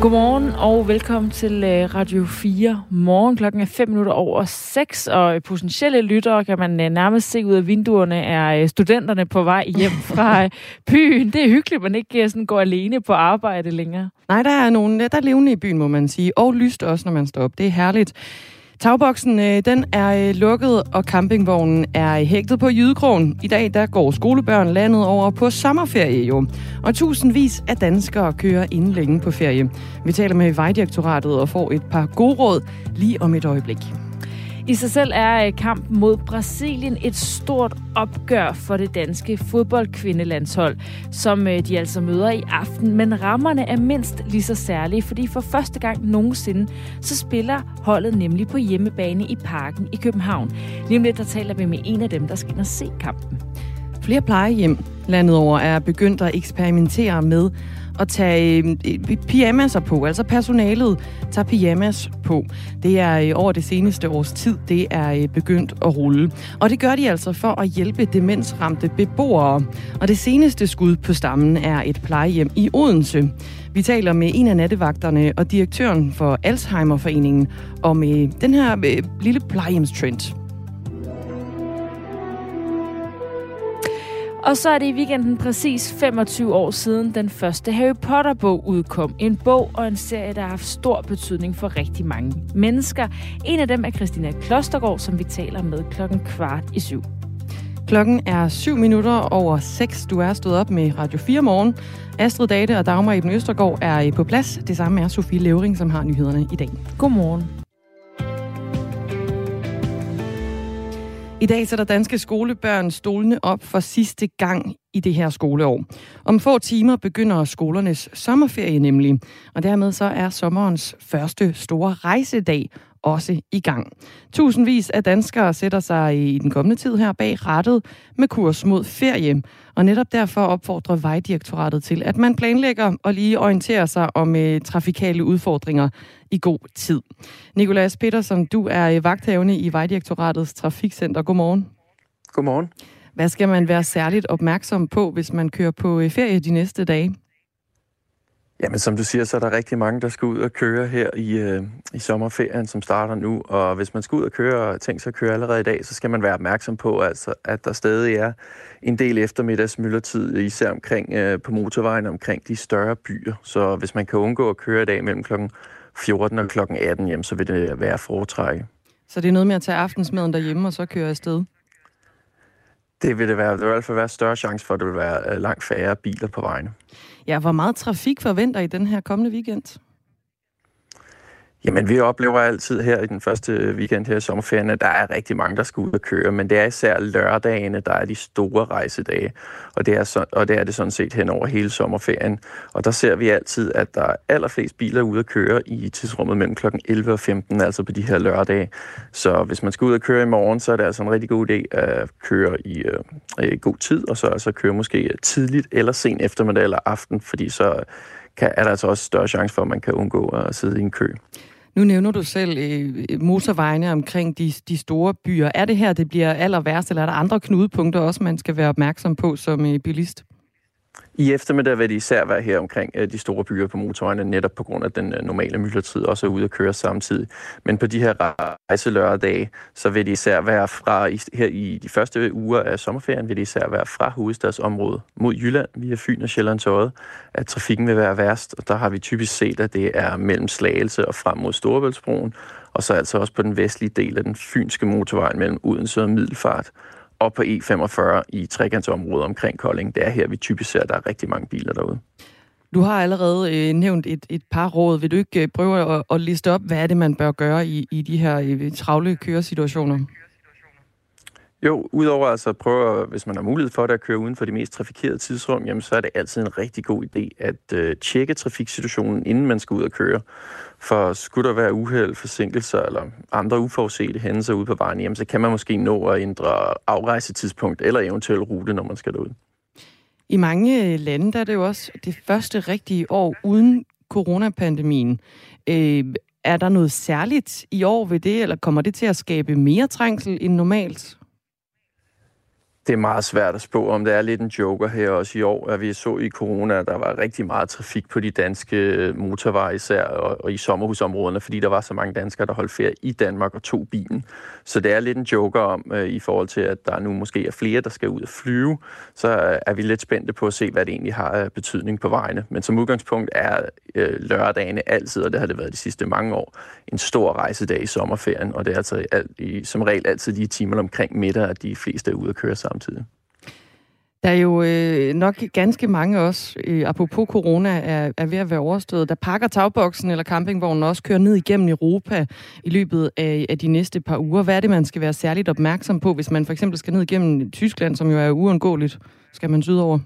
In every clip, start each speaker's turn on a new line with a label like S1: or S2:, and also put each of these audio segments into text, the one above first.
S1: Godmorgen og velkommen til øh, Radio 4 morgen. Klokken er 5 minutter over 6, og potentielle lyttere kan man øh, nærmest se ud af vinduerne, er øh, studenterne på vej hjem fra byen. Det er hyggeligt, man ikke sådan går alene på arbejde længere.
S2: Nej, der er nogen, der er levende i byen, må man sige, og lyst også, når man står op. Det er herligt. Tagboksen øh, den er øh, lukket, og campingvognen er øh, hægtet på Jydekrogen. I dag der går skolebørn landet over på sommerferie jo. Og tusindvis af danskere kører inden længe på ferie. Vi taler med Vejdirektoratet og får et par gode råd lige om et øjeblik.
S1: I sig selv er øh, kampen mod Brasilien et stort opgør for det danske fodboldkvindelandshold, som øh, de altså møder i aften. Men rammerne er mindst lige så særlige, fordi for første gang nogensinde, så spiller holdet nemlig på hjemmebane i parken i København. Lige lidt, der taler vi med en af dem, der skal ind og se kampen.
S2: Flere plejehjem landet over er begyndt at eksperimentere med at tage øh, øh pyjamaser på. Altså personalet tager pyjamas på. Det er øh, over det seneste års tid, det er øh, begyndt at rulle. Og det gør de altså for at hjælpe demensramte beboere. Og det seneste skud på stammen er et plejehjem i Odense. Vi taler med en af nattevagterne og direktøren for Alzheimerforeningen om øh, den her øh, lille plejehjemstrend.
S1: Og så er det i weekenden præcis 25 år siden den første Harry Potter-bog udkom. En bog og en serie, der har haft stor betydning for rigtig mange mennesker. En af dem er Christina Klostergaard, som vi taler med klokken kvart i syv.
S2: Klokken er 7 minutter over 6. Du er stået op med Radio 4 morgen. Astrid Date og Dagmar Eben Østergaard er på plads. Det samme er Sofie Levering, som har nyhederne i dag.
S1: Godmorgen.
S2: I dag sætter danske skolebørn stolene op for sidste gang i det her skoleår. Om få timer begynder skolernes sommerferie nemlig, og dermed så er sommerens første store rejsedag også i gang. Tusindvis af danskere sætter sig i den kommende tid her bag rettet med kurs mod ferie. Og netop derfor opfordrer Vejdirektoratet til, at man planlægger og lige orienterer sig om uh, trafikale udfordringer i god tid. Nikolas Petersen, du er vagthavende i Vejdirektoratets Trafikcenter. Godmorgen.
S3: Godmorgen.
S2: Hvad skal man være særligt opmærksom på, hvis man kører på øh, ferie de næste dage?
S3: Jamen, som du siger, så er der rigtig mange, der skal ud og køre her i, øh, i sommerferien, som starter nu. Og hvis man skal ud og køre og tænke sig at køre allerede i dag, så skal man være opmærksom på, altså, at der stadig er en del eftermiddags myldretid, især omkring øh, på motorvejen omkring de større byer. Så hvis man kan undgå at køre i dag mellem kl. 14 og kl. 18, jamen, så vil det være foretrække.
S2: Så det er noget med at tage aftensmaden derhjemme og så køre afsted?
S3: Det vil det være. Det vil i hvert fald være større chance for, at der vil være øh, langt færre biler på vejene.
S2: Ja, hvor meget trafik forventer I den her kommende weekend?
S3: Jamen, vi oplever altid her i den første weekend her i sommerferien, at der er rigtig mange, der skal ud og køre, men det er især lørdagene, der er de store rejsedage, og det er, så, og det, er det sådan set hen over hele sommerferien. Og der ser vi altid, at der er allerflest biler ude at køre i tidsrummet mellem kl. 11 og 15, altså på de her lørdage. Så hvis man skal ud og køre i morgen, så er det altså en rigtig god idé at køre i øh, god tid, og så altså køre måske tidligt eller sent eftermiddag eller aften, fordi så kan, er der altså også større chance for, at man kan undgå at sidde i en kø.
S2: Nu nævner du selv øh, motorvejene omkring de, de store byer. Er det her, det bliver aller værst, eller er der andre knudepunkter også, man skal være opmærksom på som øh, bilist?
S3: I eftermiddag vil det især være her omkring øh, de store byer på motorvejene, netop på grund af den øh, normale myldretid, også er ude at køre samtidig. Men på de her rejselørdage, så vil det især være fra, her i de første uger af sommerferien, vil det især være fra hovedstadsområdet mod Jylland via Fyn og Sjællands Øde, at trafikken vil være værst. Og der har vi typisk set, at det er mellem Slagelse og frem mod Storebæltsbroen, og så altså også på den vestlige del af den fynske motorvej mellem Odense og Middelfart op på E45 i trekantsområdet omkring Kolding. Det er her, vi typisk ser, at der er rigtig mange biler derude.
S2: Du har allerede øh, nævnt et, et par råd. Vil du ikke øh, prøve at, at liste op, hvad er det, man bør gøre i, i de her øh, travle køresituationer?
S3: Jo, udover altså at prøve, hvis man har mulighed for det, at køre uden for de mest trafikerede tidsrum, jamen så er det altid en rigtig god idé at øh, tjekke trafiksituationen, inden man skal ud og køre. For skulle der være uheld, forsinkelser eller andre uforudsete hændelser ude på vejen, jamen så kan man måske nå at ændre afrejsetidspunkt eller eventuelt rute, når man skal derud.
S2: I mange lande der er det jo også det første rigtige år uden coronapandemien. Øh, er der noget særligt i år ved det, eller kommer det til at skabe mere trængsel end normalt?
S3: Det er meget svært at spå om. Det er lidt en joker her også i år, at vi så i corona, at der var rigtig meget trafik på de danske øh, motorveje især, og, og i sommerhusområderne, fordi der var så mange danskere, der holdt ferie i Danmark og tog bilen. Så det er lidt en joker om, øh, i forhold til, at der nu måske er flere, der skal ud og flyve, så øh, er vi lidt spændte på at se, hvad det egentlig har af betydning på vejene. Men som udgangspunkt er øh, lørdagene altid, og det har det været de sidste mange år, en stor rejsedag i sommerferien, og det er altså alt, i, som regel altid de timer omkring middag, at de fleste er ude at køre samtidig.
S2: Der er jo øh, nok ganske mange også, øh, apropos corona, er, er ved at være overstået, der pakker tagboksen eller campingvognen også kører ned igennem Europa i løbet af, af de næste par uger. Hvad er det, man skal være særligt opmærksom på, hvis man for eksempel skal ned igennem Tyskland, som jo er uundgåeligt? Skal man sydover?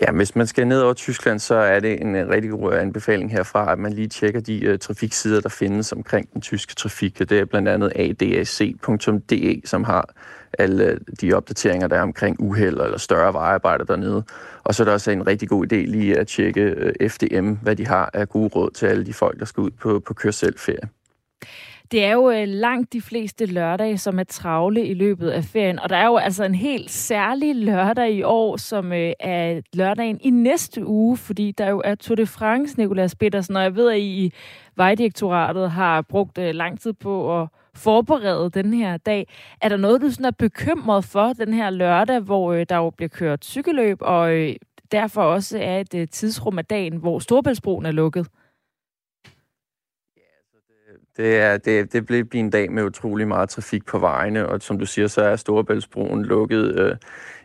S3: Ja, hvis man skal ned over Tyskland, så er det en øh, rigtig god anbefaling herfra, at man lige tjekker de uh, trafiksider, der findes omkring den tyske trafik. Det er blandt andet adac.de, som har alle de opdateringer, der er omkring uheld eller større vejarbejder dernede. Og så er der også en rigtig god idé lige at tjekke øh, FDM, hvad de har af gode råd til alle de folk, der skal ud på, på kørselferie.
S1: Det er jo øh, langt de fleste lørdage, som er travle i løbet af ferien, og der er jo altså en helt særlig lørdag i år, som øh, er lørdagen i næste uge, fordi der jo er Tour de France, Nicolas Petersen, og jeg ved, at I i Vejdirektoratet har brugt lang tid på at forberede den her dag. Er der noget, du sådan er bekymret for den her lørdag, hvor øh, der jo bliver kørt cykelløb, og øh, derfor også er et øh, tidsrum af dagen, hvor Storbæltsbroen er lukket?
S3: Det, er, det, det bliver en dag med utrolig meget trafik på vejene, og som du siger, så er Storebæltsbroen lukket øh,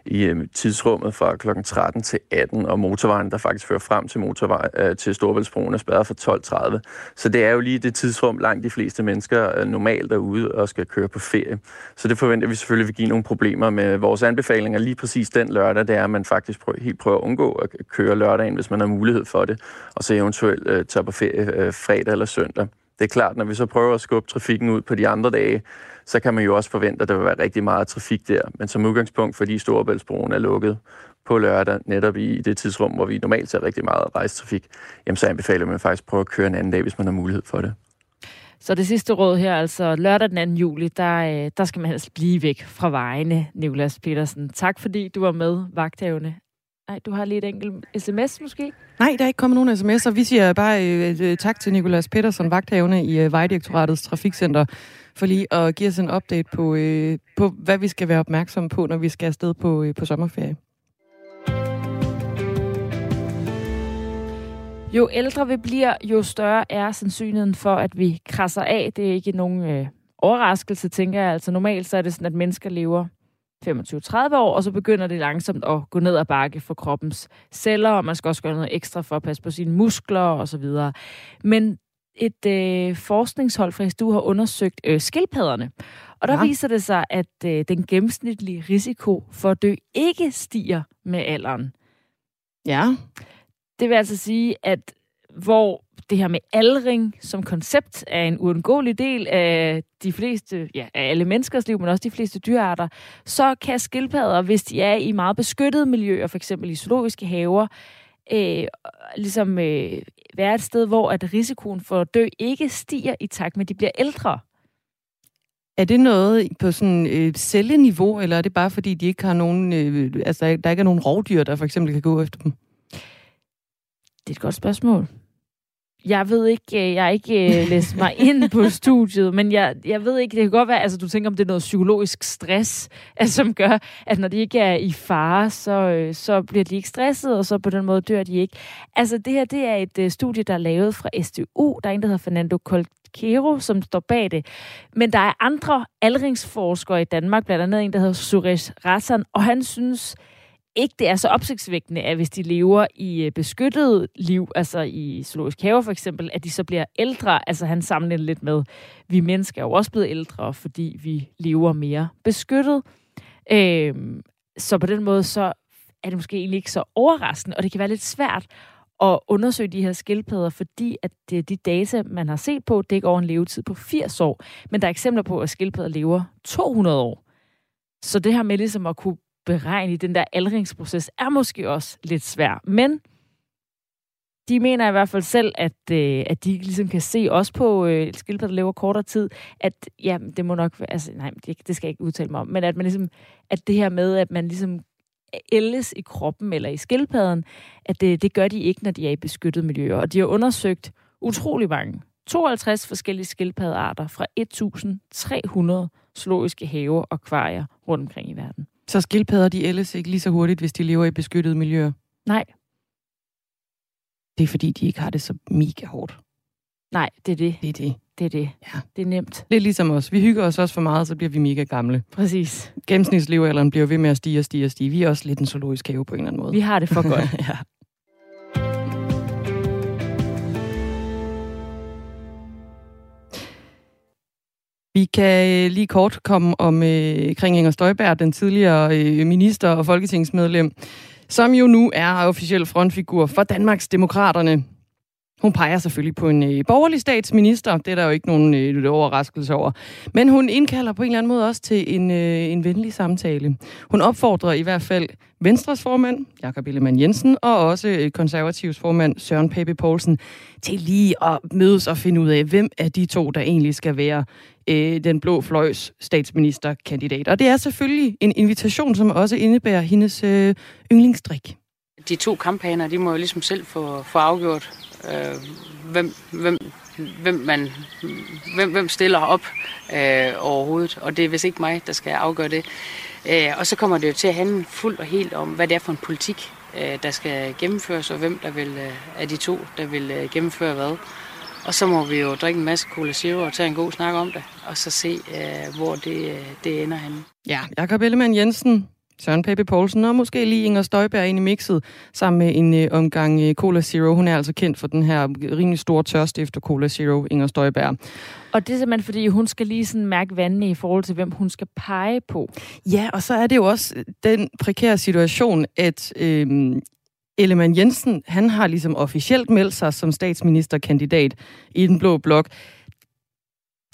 S3: i øh, tidsrummet fra kl. 13 til 18, og motorvejen, der faktisk fører frem til, motorvej, øh, til Storebæltsbroen, er spærret fra 12.30. Så det er jo lige det tidsrum, langt de fleste mennesker øh, normalt er ude og skal køre på ferie. Så det forventer vi selvfølgelig vil give nogle problemer med vores anbefalinger lige præcis den lørdag, det er, at man faktisk prøver, helt prøver at undgå at køre lørdagen, hvis man har mulighed for det, og så eventuelt øh, tage på ferie øh, fredag eller søndag. Det er klart, når vi så prøver at skubbe trafikken ud på de andre dage, så kan man jo også forvente, at der vil være rigtig meget trafik der. Men som udgangspunkt, fordi Storebæltsbroen er lukket på lørdag, netop i det tidsrum, hvor vi normalt ser rigtig meget rejstrafik, jamen så anbefaler man faktisk at prøve at køre en anden dag, hvis man har mulighed for det.
S1: Så det sidste råd her, altså lørdag den 2. juli, der, øh, der skal man helst blive væk fra vejene, Nikolas Petersen. Tak fordi du var med, vagthavende Nej, du har lige et enkelt sms måske?
S2: Nej, der er ikke kommet nogen sms'er. Vi siger bare øh, øh, tak til Nikolas Petersen, vagthavende i øh, Vejdirektoratets Trafikcenter, for lige at give os en update på, øh, på, hvad vi skal være opmærksomme på, når vi skal afsted på, øh, på sommerferie.
S1: Jo ældre vi bliver, jo større er sandsynligheden for, at vi krasser af. Det er ikke nogen øh, overraskelse, tænker jeg. Altså normalt så er det sådan, at mennesker lever 25-30 år, og så begynder det langsomt at gå ned ad bakke for kroppens celler, og man skal også gøre noget ekstra for at passe på sine muskler osv. Men et øh, forskningshold fra SDU har undersøgt øh, skildpadderne, og der ja. viser det sig, at øh, den gennemsnitlige risiko for at dø ikke stiger med alderen.
S2: Ja.
S1: Det vil altså sige, at hvor det her med aldring som koncept er en uundgåelig del af de fleste, ja, af alle menneskers liv, men også de fleste dyrearter, så kan skildpadder, hvis de er i meget beskyttede miljøer, for eksempel i zoologiske haver, øh, ligesom øh, være et sted, hvor at risikoen for at dø ikke stiger i takt med, at de bliver ældre.
S2: Er det noget på sådan et øh, celleniveau, eller er det bare fordi, de ikke har nogen, øh, altså der ikke er nogen rovdyr, der for eksempel kan gå efter dem?
S1: Det er et godt spørgsmål. Jeg ved ikke, øh, jeg har ikke øh, læst mig ind på studiet, men jeg, jeg ved ikke, det kan godt være, altså du tænker, om det er noget psykologisk stress, altså, som gør, at når de ikke er i fare, så, øh, så bliver de ikke stresset, og så på den måde dør de ikke. Altså det her, det er et studie, der er lavet fra SDU. Der er en, der hedder Fernando Colquero, som står bag det. Men der er andre aldringsforskere i Danmark, blandt andet en, der hedder Suresh Rassan, og han synes, ikke, det er så opsigtsvækkende, at hvis de lever i øh, beskyttet liv, altså i zoologisk have for eksempel, at de så bliver ældre. Altså han sammenligner lidt med, vi mennesker er jo også blevet ældre, fordi vi lever mere beskyttet. Øhm, så på den måde, så er det måske egentlig ikke så overraskende, og det kan være lidt svært at undersøge de her skildpadder, fordi at det, de data, man har set på, det går en levetid på 80 år. Men der er eksempler på, at skildpadder lever 200 år. Så det her med ligesom at kunne beregne i den der aldringsproces, er måske også lidt svær. Men de mener i hvert fald selv, at, øh, at de ligesom kan se også på øh, skildpadder, der lever kortere tid, at ja, det må nok være, altså nej, det, det skal jeg ikke udtale mig om, men at man ligesom, at det her med, at man ligesom ældes i kroppen eller i skildpadden, at det, det gør de ikke, når de er i beskyttede miljøer. Og de har undersøgt utrolig mange, 52 forskellige skildpaddearter fra 1.300 zoologiske haver og akvarier rundt omkring i verden.
S2: Så skildpadder, de ældes ikke lige så hurtigt, hvis de lever i beskyttede miljøer?
S1: Nej.
S2: Det er fordi, de ikke har det så mega hårdt.
S1: Nej, det er det.
S2: Det er det.
S1: Det er det.
S2: Ja.
S1: Det er nemt.
S2: Lidt ligesom os. Vi hygger os også for meget, så bliver vi mega gamle.
S1: Præcis.
S2: Gennemsnitslevealderen bliver ved med at stige og stige og stige. Vi er også lidt en zoologisk have på en eller anden måde.
S1: Vi har det for godt.
S2: ja. Vi kan øh, lige kort komme om øh, kring Inger Støjberg, den tidligere øh, minister og folketingsmedlem, som jo nu er officiel frontfigur for Danmarks Demokraterne. Hun peger selvfølgelig på en øh, borgerlig statsminister. Det er der jo ikke nogen øh, overraskelse over. Men hun indkalder på en eller anden måde også til en, øh, en venlig samtale. Hun opfordrer i hvert fald Venstres formand, Jakob Ellemann Jensen, og også øh, konservativs formand, Søren Pape Poulsen, til lige at mødes og finde ud af, hvem af de to, der egentlig skal være øh, den blå fløjs statsministerkandidat. Og det er selvfølgelig en invitation, som også indebærer hendes øh, yndlingsdrik.
S4: De to kampagner, de må jo ligesom selv få, få afgjort, øh, hvem, hvem, hvem, man, hvem, hvem stiller op øh, overhovedet. Og det er vist ikke mig, der skal afgøre det. Øh, og så kommer det jo til at handle fuldt og helt om, hvad det er for en politik, øh, der skal gennemføres, og hvem der vil, øh, af de to, der vil øh, gennemføre hvad. Og så må vi jo drikke en masse Cola Zero og tage en god snak om det, og så se, øh, hvor det, det ender henne.
S2: Ja, Jakob Ellemann Jensen, Søren Pape Poulsen og måske lige Inger Støjberg ind i mixet sammen med en øh, omgang øh, Cola Zero. Hun er altså kendt for den her rimelig store tørst efter Cola Zero, Inger Støjberg.
S1: Og det er simpelthen, fordi hun skal lige sådan mærke vandene i forhold til, hvem hun skal pege på.
S2: Ja, og så er det jo også den prekære situation, at øh, Ellemann Jensen, han har ligesom officielt meldt sig som statsministerkandidat i den blå blok.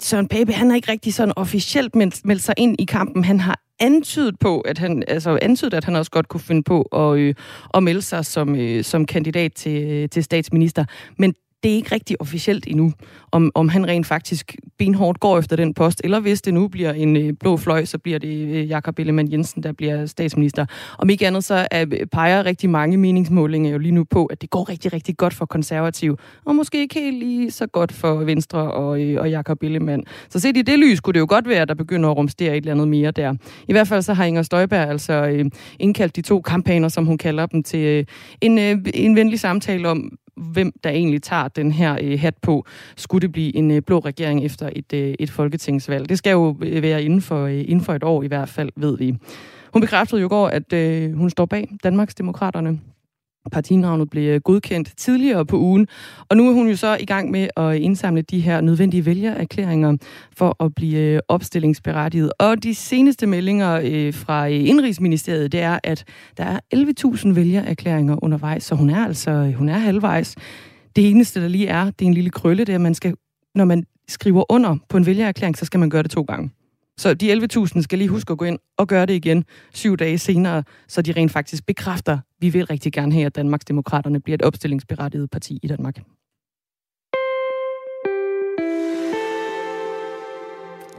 S2: Søren Pape, han har ikke rigtig sådan officielt meldt, sig ind i kampen. Han har antydet på, at han, altså antydet, at han også godt kunne finde på at, øh, at melde sig som, øh, som kandidat til, øh, til statsminister. Men det er ikke rigtig officielt endnu, om, om han rent faktisk benhårdt går efter den post, eller hvis det nu bliver en øh, blå fløj, så bliver det øh, Jakob Ellemann Jensen, der bliver statsminister. Om ikke andet, så er, øh, peger rigtig mange meningsmålinger jo lige nu på, at det går rigtig, rigtig godt for konservativ, og måske ikke helt lige så godt for Venstre og, øh, og Jakob Ellemann. Så set i det lys kunne det jo godt være, at der begynder at rumstere et eller andet mere der. I hvert fald så har Inger Støjberg altså øh, indkaldt de to kampagner, som hun kalder dem, til øh, en, øh, en venlig samtale om, hvem der egentlig tager den her øh, hat på, skulle det blive en øh, blå regering efter et, øh, et folketingsvalg. Det skal jo øh, være inden for, øh, inden for et år i hvert fald, ved vi. Hun bekræftede jo i går, at øh, hun står bag Danmarks Demokraterne. Partinavnet blev øh, godkendt tidligere på ugen, og nu er hun jo så i gang med at indsamle de her nødvendige vælgererklæringer for at blive øh, opstillingsberettiget. Og de seneste meldinger øh, fra Indrigsministeriet, det er, at der er 11.000 vælgererklæringer undervejs, så hun er altså hun er halvvejs. Det eneste, der lige er, det er en lille krølle, det er, at man skal, når man skriver under på en vælgererklæring, så skal man gøre det to gange. Så de 11.000 skal lige huske at gå ind og gøre det igen syv dage senere, så de rent faktisk bekræfter, vi vil rigtig gerne have, at Danmarks Demokraterne bliver et opstillingsberettiget parti i Danmark.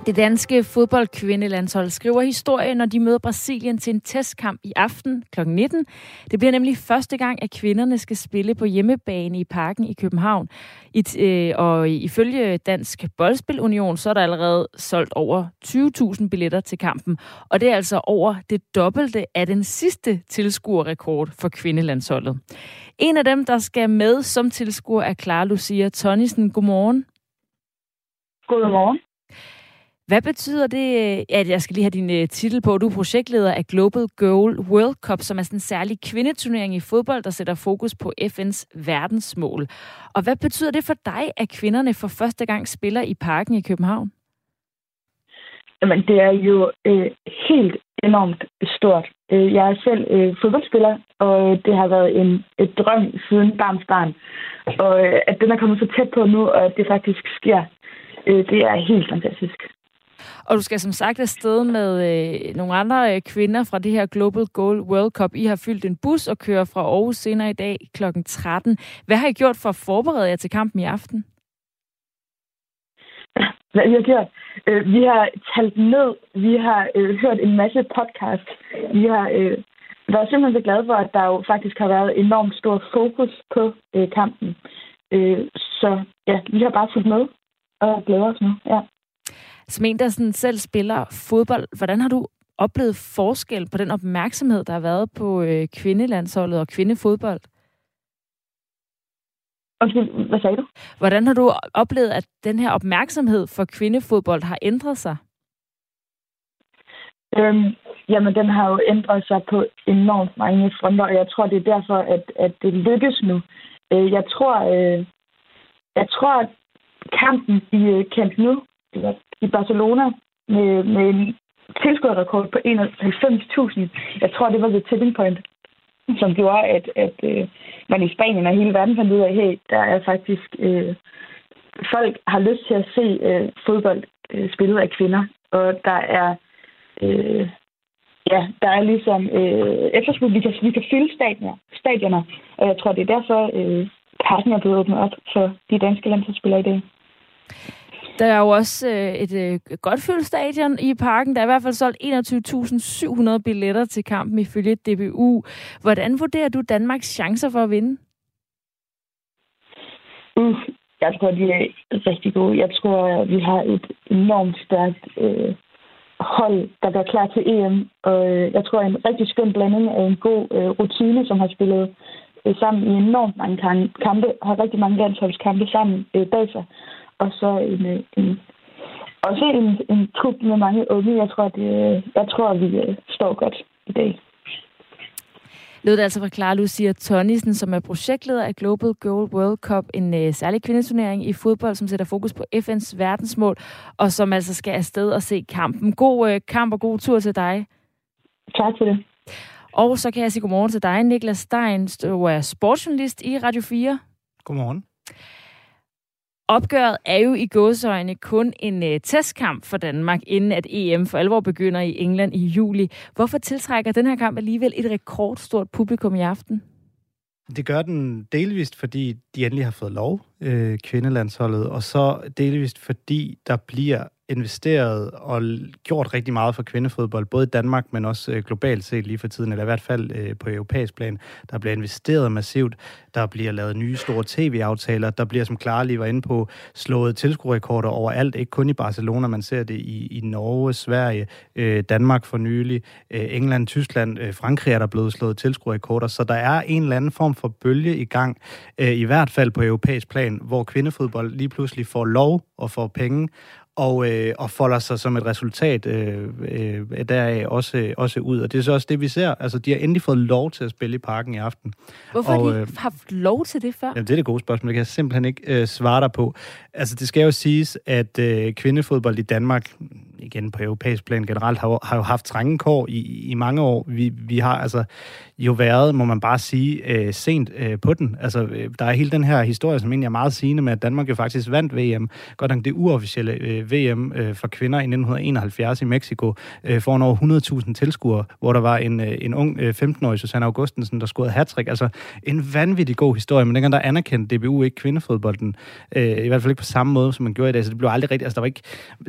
S1: Det danske fodboldkvindelandshold skriver historie, når de møder Brasilien til en testkamp i aften kl. 19. Det bliver nemlig første gang, at kvinderne skal spille på hjemmebane i parken i København. I, øh, og ifølge Dansk Boldspilunion, så er der allerede solgt over 20.000 billetter til kampen. Og det er altså over det dobbelte af den sidste tilskuerrekord for kvindelandsholdet. En af dem, der skal med som tilskuer, er Clara Lucia Tonnisen. Godmorgen.
S5: Godmorgen.
S1: Hvad betyder det, øh, at jeg skal lige have din øh, titel på, du er projektleder af Global Goal World Cup, som er sådan en særlig kvindeturnering i fodbold, der sætter fokus på FN's verdensmål. Og hvad betyder det for dig, at kvinderne for første gang spiller i parken i København?
S5: Jamen, det er jo øh, helt enormt stort. Øh, jeg er selv øh, fodboldspiller, og det har været en et drøm siden barns barn. Og øh, at den er kommet så tæt på nu, og at det faktisk sker, øh, det er helt fantastisk.
S1: Og du skal som sagt afsted med øh, nogle andre øh, kvinder fra det her Global Goal World Cup. I har fyldt en bus og kører fra Aarhus senere i dag kl. 13. Hvad har I gjort for at forberede jer til kampen i aften?
S5: Hvad vi har gjort? Øh, vi har talt ned, vi har øh, hørt en masse podcast, vi har øh, været simpelthen så glade for, at der jo faktisk har været enormt stor fokus på øh, kampen. Øh, så ja, vi har bare fulgt med og glæder os nu. Ja.
S1: Som en, der sådan selv spiller fodbold, hvordan har du oplevet forskel på den opmærksomhed, der har været på øh, kvindelandsholdet og kvindefodbold?
S5: Undskyld, hvad sagde du?
S1: Hvordan har du oplevet, at den her opmærksomhed for kvindefodbold har ændret sig?
S5: Øhm, jamen, den har jo ændret sig på enormt mange fronter, og jeg tror, det er derfor, at, at det lykkes nu. Øh, jeg tror, øh, jeg tror, at kampen i Camp Nou i Barcelona med, med en tilskuerrekord på 91.000, jeg tror, det var the tipping point, som gjorde, at, at øh, man i Spanien og hele verden fandt ud af, hey, der er faktisk... Øh, folk har lyst til at se øh, fodbold øh, spillet af kvinder, og der er øh, ja, der er ligesom øh, efterspurgt, vi kan, vi kan fylde stadioner, stadioner, og jeg tror, det er derfor, øh, parken er blevet åbnet op for de danske landsholdsspillere i dag.
S1: Der er jo også øh, et øh, godt fyldt stadion i parken. Der er i hvert fald solgt 21.700 billetter til kampen ifølge DBU. Hvordan vurderer du Danmarks chancer for at vinde?
S5: Uh, jeg tror, de er rigtig gode. Jeg tror, vi har et enormt stærkt øh, hold, der gør klar til EM. Og øh, jeg tror, en rigtig skøn blanding af en god øh, rutine, som har spillet øh, sammen i enormt mange kampe, har rigtig mange landsholdskampe sammen øh, bag sig. Og så en, øh, en også en, en trup med mange unge. Jeg tror, det, jeg tror, at vi øh, står godt i dag
S1: lød det altså fra Clara Lucia Tonnisen, som er projektleder af Global Gold World Cup, en uh, særlig kvindeturnering i fodbold, som sætter fokus på FN's verdensmål, og som altså skal afsted og se kampen. God uh, kamp og god tur til dig.
S5: Tak for det.
S1: Og så kan jeg sige godmorgen til dig, Niklas Stein, du er sportsjournalist i Radio 4.
S6: Godmorgen.
S1: Opgøret er jo i gåsøjne kun en øh, testkamp for Danmark, inden at EM for alvor begynder i England i juli. Hvorfor tiltrækker den her kamp alligevel et rekordstort publikum i aften?
S6: Det gør den delvist, fordi de endelig har fået lov, øh, kvindelandsholdet, og så delvist, fordi der bliver investeret og gjort rigtig meget for kvindefodbold, både i Danmark, men også øh, globalt set lige for tiden, eller i hvert fald øh, på europæisk plan. Der bliver investeret massivt, der bliver lavet nye store tv-aftaler, der bliver, som Clara lige var inde på, slået tilskuerrekorder overalt, ikke kun i Barcelona, man ser det i, i Norge, Sverige, øh, Danmark for nylig, øh, England, Tyskland, øh, Frankrig er der blevet slået tilskuerrekorder, så der er en eller anden form for bølge i gang, øh, i hvert fald på europæisk plan, hvor kvindefodbold lige pludselig får lov og får penge, og, øh, og folder sig som et resultat øh, øh, deraf også, også ud. Og det er så også det, vi ser. Altså, de har endelig fået lov til at spille i parken i aften.
S1: Hvorfor og, har de øh, haft lov til det før?
S6: Jamen, det er det gode spørgsmål. Det kan jeg simpelthen ikke øh, svare dig på. Altså, det skal jo siges, at øh, kvindefodbold i Danmark, igen på europæisk plan generelt, har, har jo haft trængekår i, i mange år. Vi, vi har altså jo været, må man bare sige, øh, sent øh, på den. Altså, øh, der er hele den her historie, som egentlig er meget sigende med, at Danmark jo faktisk vandt VM. Godt nok det uofficielle øh, VM øh, for kvinder i 1971 i Mexico, øh, foran over 100.000 tilskuere, hvor der var en, øh, en ung øh, 15-årig Susanne Augustensen, der scorede hat Altså, en vanvittig god historie, men dengang der anerkendte DBU ikke kvindefodbolden, øh, i hvert fald ikke på samme måde, som man gjorde i dag, så det blev aldrig rigtigt, altså der var ikke,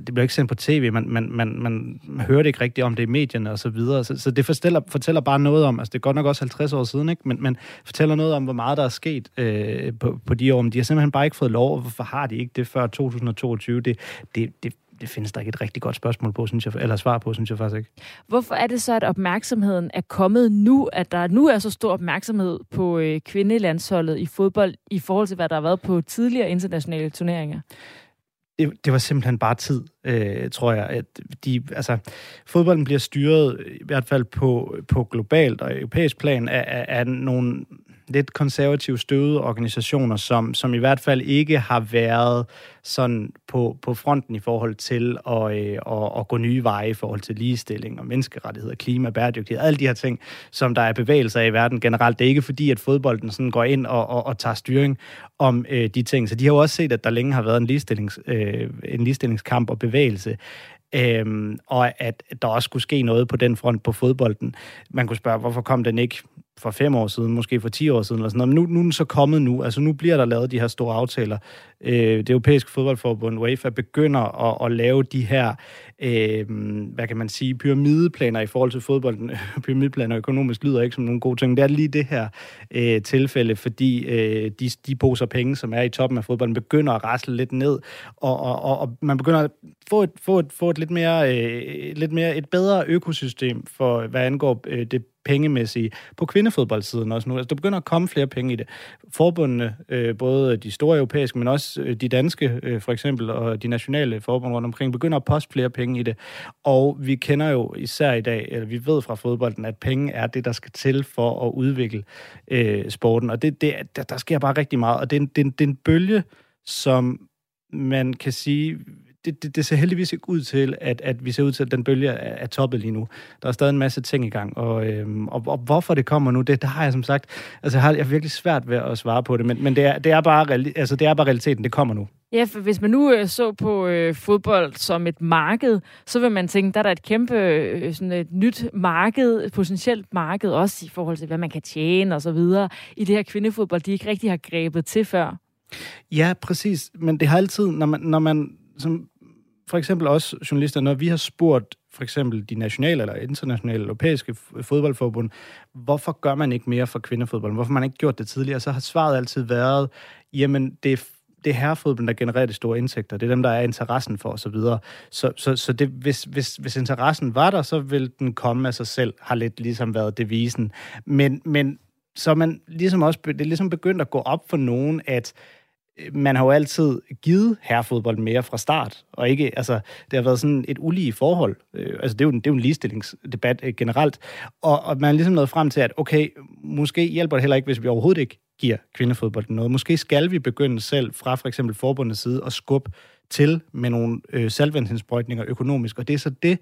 S6: det blev ikke sendt på tv, man, man, man, man det ikke rigtigt om det i medierne og så videre, så, så det fortæller, fortæller bare noget om, altså det er godt nok også 50 år siden, ikke? Men, men fortæller noget om, hvor meget der er sket øh, på, på de år, men de har simpelthen bare ikke fået lov, og hvorfor har de ikke det før 2022? Det, det, det, det findes der ikke et rigtig godt spørgsmål på, synes jeg, eller svar på, synes jeg faktisk ikke.
S1: Hvorfor er det så, at opmærksomheden er kommet nu, at der nu er så stor opmærksomhed på øh, kvindelandsholdet i fodbold, i forhold til, hvad der har været på tidligere internationale turneringer?
S6: Det, det var simpelthen bare tid, øh, tror jeg. At de, altså, fodbolden bliver styret, øh, i hvert fald på, på globalt og europæisk plan, af, af, af nogle lidt konservative støvede organisationer, som, som i hvert fald ikke har været sådan på, på fronten i forhold til at, øh, at, at gå nye veje i forhold til ligestilling og menneskerettigheder, klima, bæredygtighed, alle de her ting, som der er bevægelser i verden generelt. Det er ikke fordi, at fodbolden sådan går ind og, og, og tager styring om øh, de ting. Så de har jo også set, at der længe har været en, ligestillings, øh, en ligestillingskamp og bevægelse øhm, og at der også skulle ske noget på den front på fodbolden. Man kunne spørge, hvorfor kom den ikke for fem år siden, måske for ti år siden, eller sådan noget. Men nu, nu er den så kommet nu. Altså nu bliver der lavet de her store aftaler. Øh, det europæiske fodboldforbund, UEFA, begynder at, at lave de her, øh, hvad kan man sige, pyramideplaner i forhold til fodbolden. Pyramideplaner økonomisk lyder ikke som nogen gode ting. Det er lige det her øh, tilfælde, fordi øh, de, de poser penge, som er i toppen af fodbolden, begynder at rasle lidt ned, og, og, og, og man begynder at få et, få et, få et lidt mere, øh, lidt mere, et bedre økosystem for, hvad angår øh, det pengemæssige på kvindefodboldsiden også nu. Altså, der begynder at komme flere penge i det. Forbundene, øh, både de store europæiske, men også øh, de danske øh, for eksempel, og de nationale forbund rundt omkring, begynder at poste flere penge i det. Og vi kender jo især i dag, eller vi ved fra fodbolden, at penge er det, der skal til for at udvikle øh, sporten. Og det, det, der, der sker bare rigtig meget, og det er, en, det, er en, det er en bølge, som man kan sige, det, det, det ser heldigvis ikke ud til, at, at vi ser ud til, at den bølge er, er toppet lige nu. Der er stadig en masse ting i gang, og, øhm, og, og hvorfor det kommer nu, det, det har jeg som sagt, altså jeg har, jeg virkelig svært ved at svare på det, men, men det, er, det, er bare, altså, det er bare realiteten, det kommer nu.
S1: Ja, for hvis man nu øh, så på øh, fodbold som et marked, så vil man tænke, der er der et kæmpe øh, sådan et nyt marked, et potentielt marked, også i forhold til, hvad man kan tjene og så videre, i det her kvindefodbold, de ikke rigtig har grebet til før.
S6: Ja, præcis. Men det har altid, når man, når man som for eksempel også journalister, når vi har spurgt for eksempel de nationale eller internationale europæiske fodboldforbund, hvorfor gør man ikke mere for kvindefodbold? Hvorfor man ikke gjort det tidligere? Så har svaret altid været, jamen det er det er herrefodbolden, der genererer de store indtægter. Det er dem, der er interessen for osv. Så, så, så, så det, hvis, hvis, hvis interessen var der, så vil den komme af sig selv, har lidt ligesom været devisen. Men, men så man ligesom også, det er ligesom begyndt at gå op for nogen, at man har jo altid givet herrefodbold mere fra start, og ikke, altså, det har været sådan et ulige forhold. Øh, altså, det er jo en, det er jo en ligestillingsdebat øh, generelt, og, og man er ligesom nået frem til, at okay, måske hjælper det heller ikke, hvis vi overhovedet ikke giver kvindefodbold noget. Måske skal vi begynde selv fra for eksempel forbundets side at skubbe til med nogle øh, salvandsindsprøjtninger økonomisk, og det er så det,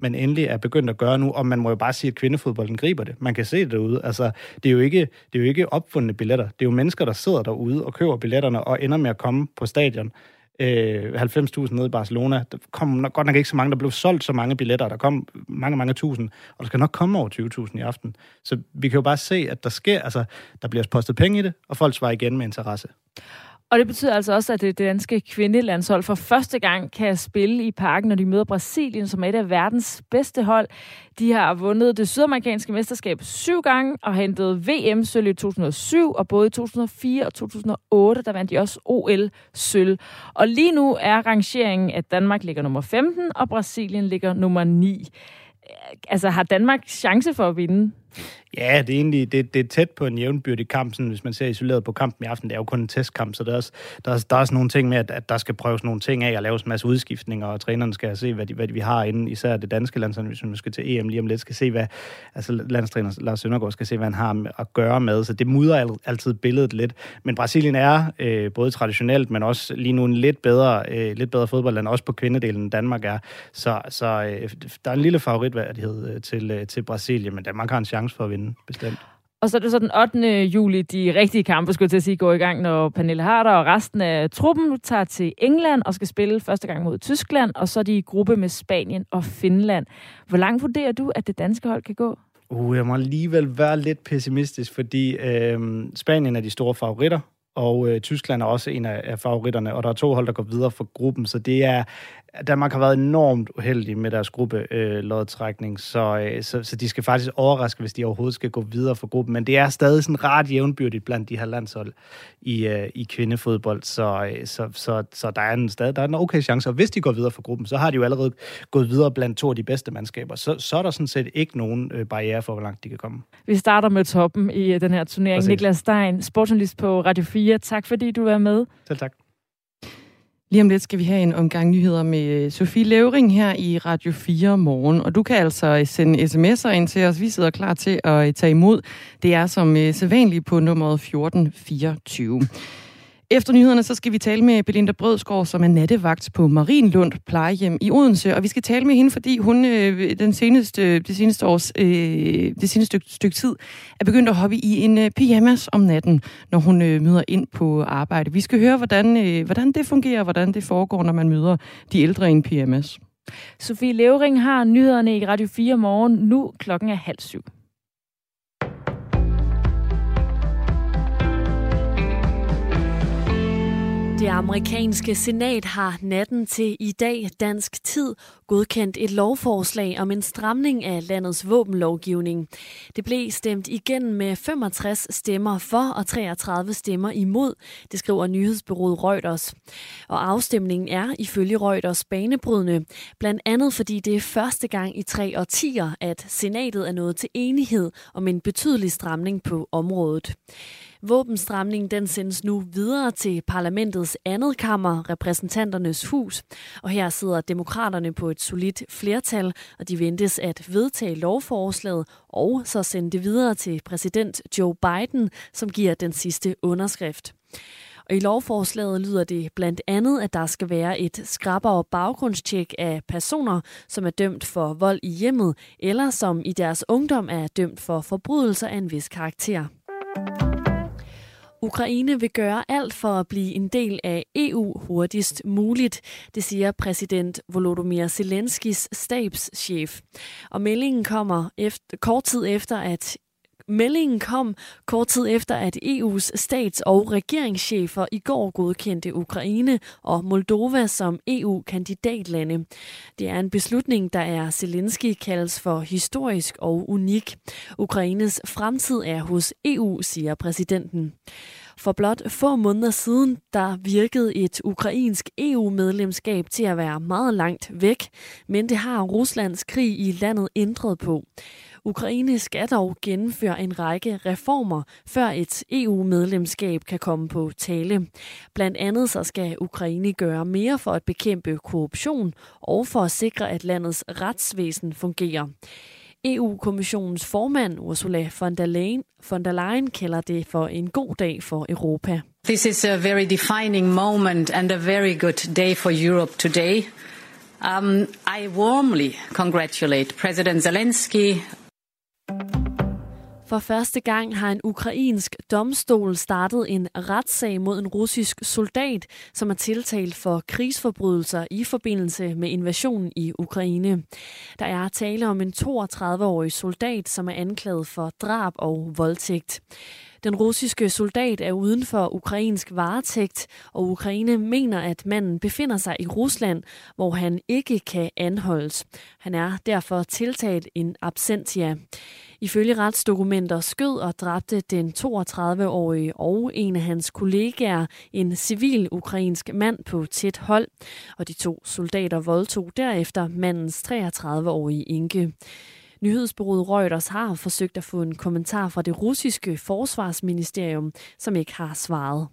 S6: man endelig er begyndt at gøre nu, og man må jo bare sige, at kvindefodbolden griber det. Man kan se det derude. Altså, det er jo ikke, det er jo ikke opfundne billetter. Det er jo mennesker, der sidder derude og køber billetterne og ender med at komme på stadion. Øh, 90.000 nede i Barcelona. Der kom godt nok ikke så mange, der blev solgt så mange billetter. Der kom mange, mange tusind, og der skal nok komme over 20.000 i aften. Så vi kan jo bare se, at der sker, altså, der bliver postet penge i det, og folk svarer igen med interesse.
S1: Og det betyder altså også, at det danske kvindelandshold for første gang kan spille i parken, når de møder Brasilien, som er et af verdens bedste hold. De har vundet det sydamerikanske mesterskab syv gange og hentet VM-sølv i 2007, og både i 2004 og 2008, der vandt de også OL-sølv. Og lige nu er rangeringen, at Danmark ligger nummer 15, og Brasilien ligger nummer 9. Altså, har Danmark chance for at vinde?
S6: Ja, det er egentlig det, det er tæt på en jævnbyrdig kamp, sådan, hvis man ser isoleret på kampen i aften. Det er jo kun en testkamp, så der er, også, der, er, der er også nogle ting med, at, at der skal prøves nogle ting af og laves en masse udskiftninger, og trænerne skal se, hvad, de, hvad de, vi har inde, især det danske landshold, hvis vi skal til EM lige om lidt, skal se, hvad altså landstræner Lars Søndergaard skal se, hvad han har at gøre med. Så det mudrer altid billedet lidt. Men Brasilien er øh, både traditionelt, men også lige nu en lidt bedre, øh, lidt bedre fodboldland, også på kvindedelen, end Danmark er. Så, så øh, der er en lille favoritværdighed øh, til, øh, til Brasilien, men Danmark har en chance for at vinde, bestemt.
S1: Og så er det så den 8. juli, de rigtige kampe, skulle jeg til at sige, går i gang, når Pernille Harder og resten af truppen tager til England og skal spille første gang mod Tyskland, og så er de i gruppe med Spanien og Finland. Hvor langt vurderer du, at det danske hold kan gå?
S6: Uh, jeg må alligevel være lidt pessimistisk, fordi øh, Spanien er de store favoritter, og øh, Tyskland er også en af, af favoritterne, og der er to hold, der går videre for gruppen, så det er, Danmark har været enormt uheldig med deres gruppe øh, lodtrækning, så, øh, så, så de skal faktisk overraske, hvis de overhovedet skal gå videre for gruppen. Men det er stadig sådan ret jævnbyrdigt blandt de her landshold i, øh, i kvindefodbold, så, øh, så, så, så der er en stadig der er en okay chance. Og hvis de går videre for gruppen, så har de jo allerede gået videre blandt to af de bedste mandskaber. Så, så er der sådan set ikke nogen øh, barriere for, hvor langt de kan komme.
S1: Vi starter med toppen i øh, den her turnering. Præcis. Niklas Stein, sportsjournalist på Radio 4. Tak fordi du var med.
S6: Selv tak.
S2: Lige om lidt skal vi have en omgang nyheder med øh, Sofie Levering her i Radio 4 morgen. Og du kan altså øh, sende sms'er ind til os. Vi sidder klar til at øh, tage imod. Det er som sædvanligt på nummeret 1424. Efter nyhederne, så skal vi tale med Belinda Brødsgaard, som er nattevagt på Marienlund plejehjem i Odense. Og vi skal tale med hende, fordi hun øh, den seneste, det seneste års, øh, det seneste stykke, stykke tid er begyndt at hoppe i en øh, pyjamas om natten, når hun øh, møder ind på arbejde. Vi skal høre, hvordan, øh, hvordan det fungerer, hvordan det foregår, når man møder de ældre i en pyjamas.
S7: Sofie Levering har nyhederne i Radio 4 morgen. Nu klokken er halv syv. Det amerikanske senat har natten til i dag dansk tid godkendt et lovforslag om en stramning af landets våbenlovgivning. Det blev stemt igen med 65 stemmer for og 33 stemmer imod, det skriver nyhedsbyrået Reuters. Og afstemningen er ifølge Reuters banebrydende, blandt andet fordi det er første gang i tre årtier, at senatet er nået til enighed om en betydelig stramning på området. Våbenstramningen den sendes nu videre til parlamentets andet kammer, repræsentanternes hus. Og her sidder demokraterne på et solidt flertal, og de ventes at vedtage lovforslaget og så sende det videre til præsident Joe Biden, som giver den sidste underskrift. Og i lovforslaget lyder det blandt andet, at der skal være et skrappere baggrundstjek af personer, som er dømt for vold i hjemmet, eller som i deres ungdom er dømt for forbrydelser af en vis karakter. Ukraine vil gøre alt for at blive en del af EU hurtigst muligt, det siger præsident Volodymyr Zelenskis stabschef. Og meldingen kommer efter, kort tid efter, at Meldingen kom kort tid efter, at EU's stats- og regeringschefer i går godkendte Ukraine og Moldova som EU-kandidatlande. Det er en beslutning, der er Zelensky kaldes for historisk og unik. Ukraines fremtid er hos EU, siger præsidenten. For blot få måneder siden, der virkede et ukrainsk EU-medlemskab til at være meget langt væk, men det har Ruslands krig i landet ændret på. Ukraine skal dog gennemføre en række reformer, før et EU-medlemskab kan komme på tale. Blandt andet så skal Ukraine gøre mere for at bekæmpe korruption og for at sikre, at landets retsvæsen fungerer. EU-kommissionens formand Ursula von der, Leyen, von der Leyen kalder det for en god dag for Europa.
S8: This is a very defining moment and a very good day for Europe today. Um, I warmly congratulate President Zelensky,
S7: for første gang har en ukrainsk domstol startet en retssag mod en russisk soldat, som er tiltalt for krigsforbrydelser i forbindelse med invasionen i Ukraine. Der er tale om en 32-årig soldat, som er anklaget for drab og voldtægt. Den russiske soldat er uden for ukrainsk varetægt, og Ukraine mener, at manden befinder sig i Rusland, hvor han ikke kan anholdes. Han er derfor tiltalt en absentia. Ifølge retsdokumenter skød og dræbte den 32-årige og en af hans kollegaer en civil ukrainsk mand på tæt hold, og de to soldater voldtog derefter mandens 33-årige enke. Nyhedsbureauet Reuters har forsøgt at få en kommentar fra det russiske forsvarsministerium, som ikke har svaret.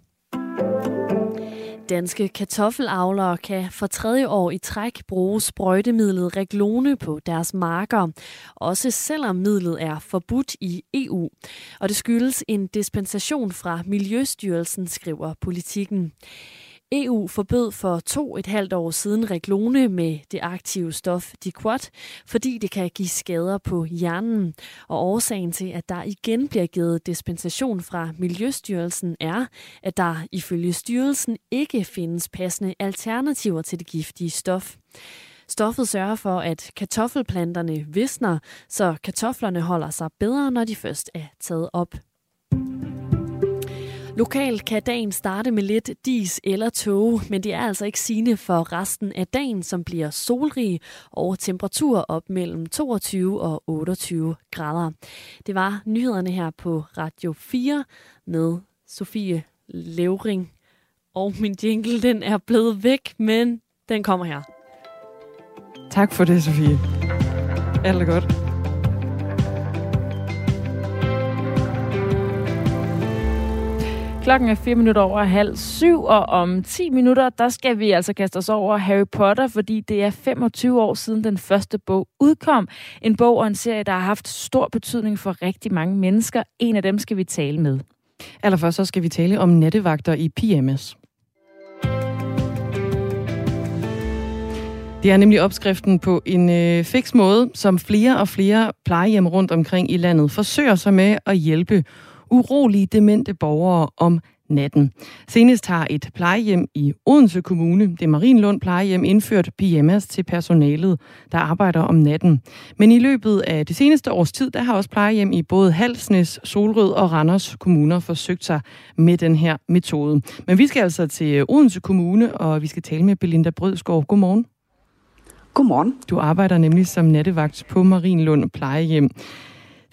S7: Danske kartoffelavlere kan for tredje år i træk bruge sprøjtemidlet Reglone på deres marker, også selvom midlet er forbudt i EU. Og det skyldes en dispensation fra Miljøstyrelsen, skriver politikken. EU forbød for to et halvt år siden reglone med det aktive stof Diquat, fordi det kan give skader på hjernen. Og årsagen til, at der igen bliver givet dispensation fra Miljøstyrelsen er, at der ifølge styrelsen ikke findes passende alternativer til det giftige stof. Stoffet sørger for, at kartoffelplanterne visner, så kartoflerne holder sig bedre, når de først er taget op. Lokalt kan dagen starte med lidt dis eller tåge, men det er altså ikke sine for resten af dagen, som bliver solrig og temperatur op mellem 22 og 28 grader. Det var nyhederne her på Radio 4 med Sofie Levering. Og min jingle, den er blevet væk, men den kommer her.
S2: Tak for det, Sofie. Alt er godt.
S1: Klokken er 4 minutter over halv syv, og om 10 minutter, der skal vi altså kaste os over Harry Potter, fordi det er 25 år siden den første bog udkom. En bog og en serie, der har haft stor betydning for rigtig mange mennesker. En af dem skal vi tale med.
S2: Allerførst så skal vi tale om nattevagter i PMS. Det er nemlig opskriften på en øh, fix måde, som flere og flere plejehjem rundt omkring i landet forsøger sig med at hjælpe urolige demente borgere om natten. Senest har et plejehjem i Odense Kommune, det Marienlund plejehjem, indført PMS til personalet, der arbejder om natten. Men i løbet af det seneste års tid, der har også plejehjem i både Halsnes, Solrød og Randers kommuner forsøgt sig med den her metode. Men vi skal altså til Odense Kommune, og vi skal tale med Belinda Brødskov. Godmorgen.
S9: Godmorgen.
S2: Du arbejder nemlig som nattevagt på Marienlund plejehjem.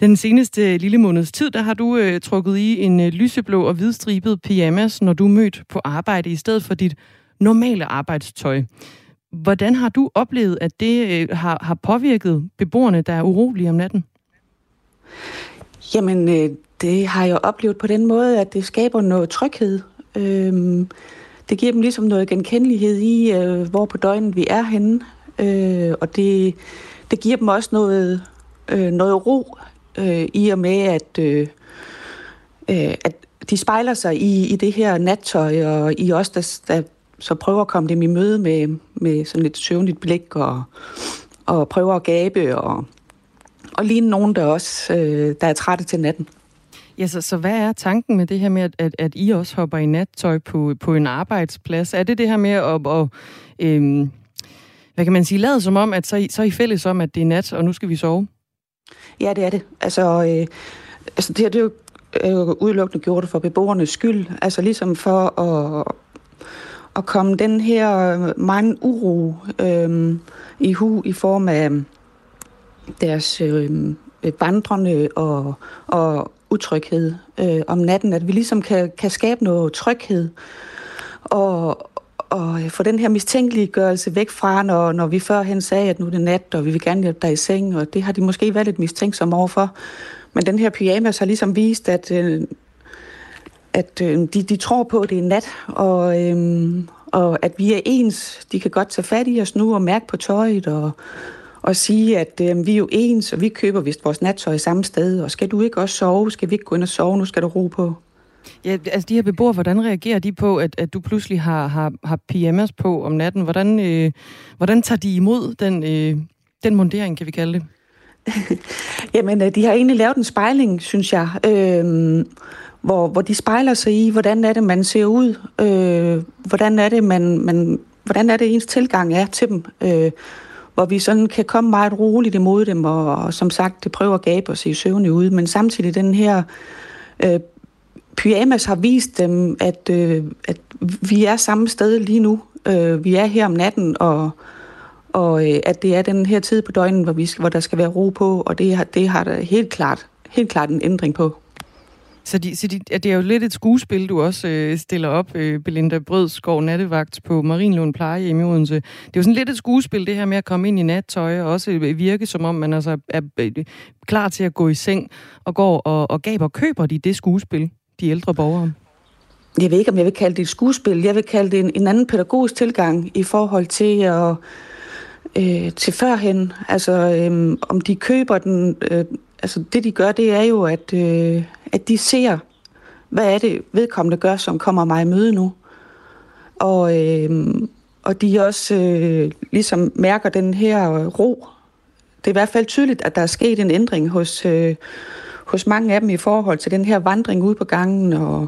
S2: Den seneste lille måneds tid, der har du øh, trukket i en øh, lyseblå og hvidstribet pyjamas, når du mødt på arbejde i stedet for dit normale arbejdstøj. Hvordan har du oplevet, at det øh, har, har påvirket beboerne, der er urolige om natten?
S9: Jamen, øh, det har jeg oplevet på den måde, at det skaber noget tryghed. Øhm, det giver dem ligesom noget genkendelighed i, øh, hvor på døgnet vi er henne. Øh, og det, det giver dem også noget, øh, noget ro øh, i og med, at, øh, øh, at de spejler sig i, i det her nattøj, og i os, der, der så prøver at komme dem i møde med, med sådan lidt søvnligt blik, og, og prøver at gabe, og, og ligne nogen, der også øh, der er trætte til natten.
S2: Ja, så, så hvad er tanken med det her med, at, at, at I også hopper i nattøj på, på en arbejdsplads? Er det det her med at, at øhm, hvad kan man sige, lade som om, at så, så er I fælles om, at det er nat, og nu skal vi sove?
S9: Ja, det er det. Altså, øh, altså det, her, det er jo øh, udelukkende gjort det for beboernes skyld. Altså ligesom for at, at komme den her mange uro øh, i hu i form af deres øh, vandrende og, og utryghed øh, om natten, at vi ligesom kan, kan skabe noget tryghed og, at øh, få den her mistænkeliggørelse væk fra, når, når vi førhen sagde, at nu er det nat, og vi vil gerne hjælpe dig i seng, og det har de måske været lidt mistænksomme overfor. Men den her pyjamas har ligesom vist, at, øh, at øh, de, de tror på, at det er nat, og, øh, og at vi er ens. De kan godt tage fat i os nu og mærke på tøjet, og, og sige, at øh, vi er jo ens, og vi køber vist vores nattøj samme sted, og skal du ikke også sove? Skal vi ikke gå ind og sove? Nu skal du ro på.
S2: Ja, altså de her beboere, hvordan reagerer de på, at, at du pludselig har, har, har PMS på om natten? Hvordan, øh, hvordan tager de imod den, øh, den mundering, kan vi kalde det?
S9: Jamen, øh, de har egentlig lavet en spejling, synes jeg, øh, hvor, hvor de spejler sig i, hvordan er det, man ser ud, øh, hvordan er det, man, man, hvordan er det, ens tilgang er til dem, øh, hvor vi sådan kan komme meget roligt imod dem, og, og som sagt, det prøver at gabe og se søvnige ud, men samtidig den her øh, pyjamas har vist dem, at, øh, at vi er samme sted lige nu. Øh, vi er her om natten, og, og øh, at det er den her tid på døgnet, hvor, vi skal, hvor der skal være ro på, og det har, det har der helt klart, helt klart en ændring på.
S2: Så, de, så de, det er jo lidt et skuespil, du også øh, stiller op, øh, Belinda Brødskov, nattevagt på Marienlund Pleje i Odense. Det er jo sådan lidt et skuespil, det her med at komme ind i nattøj, og også øh, virke som om, man altså er, er, er klar til at gå i seng, og går og, og gaber. Køber de det skuespil? De ældre borgere?
S9: Jeg ved ikke, om jeg vil kalde det et skuespil. Jeg vil kalde det en, en anden pædagogisk tilgang i forhold til at øh, til førhen. Altså, øh, om de køber den... Øh, altså, det de gør, det er jo, at, øh, at de ser, hvad er det vedkommende gør, som kommer mig i møde nu. Og, øh, og de også øh, ligesom mærker den her ro. Det er i hvert fald tydeligt, at der er sket en ændring hos, øh, hos mange af dem i forhold til den her vandring ud på gangen og,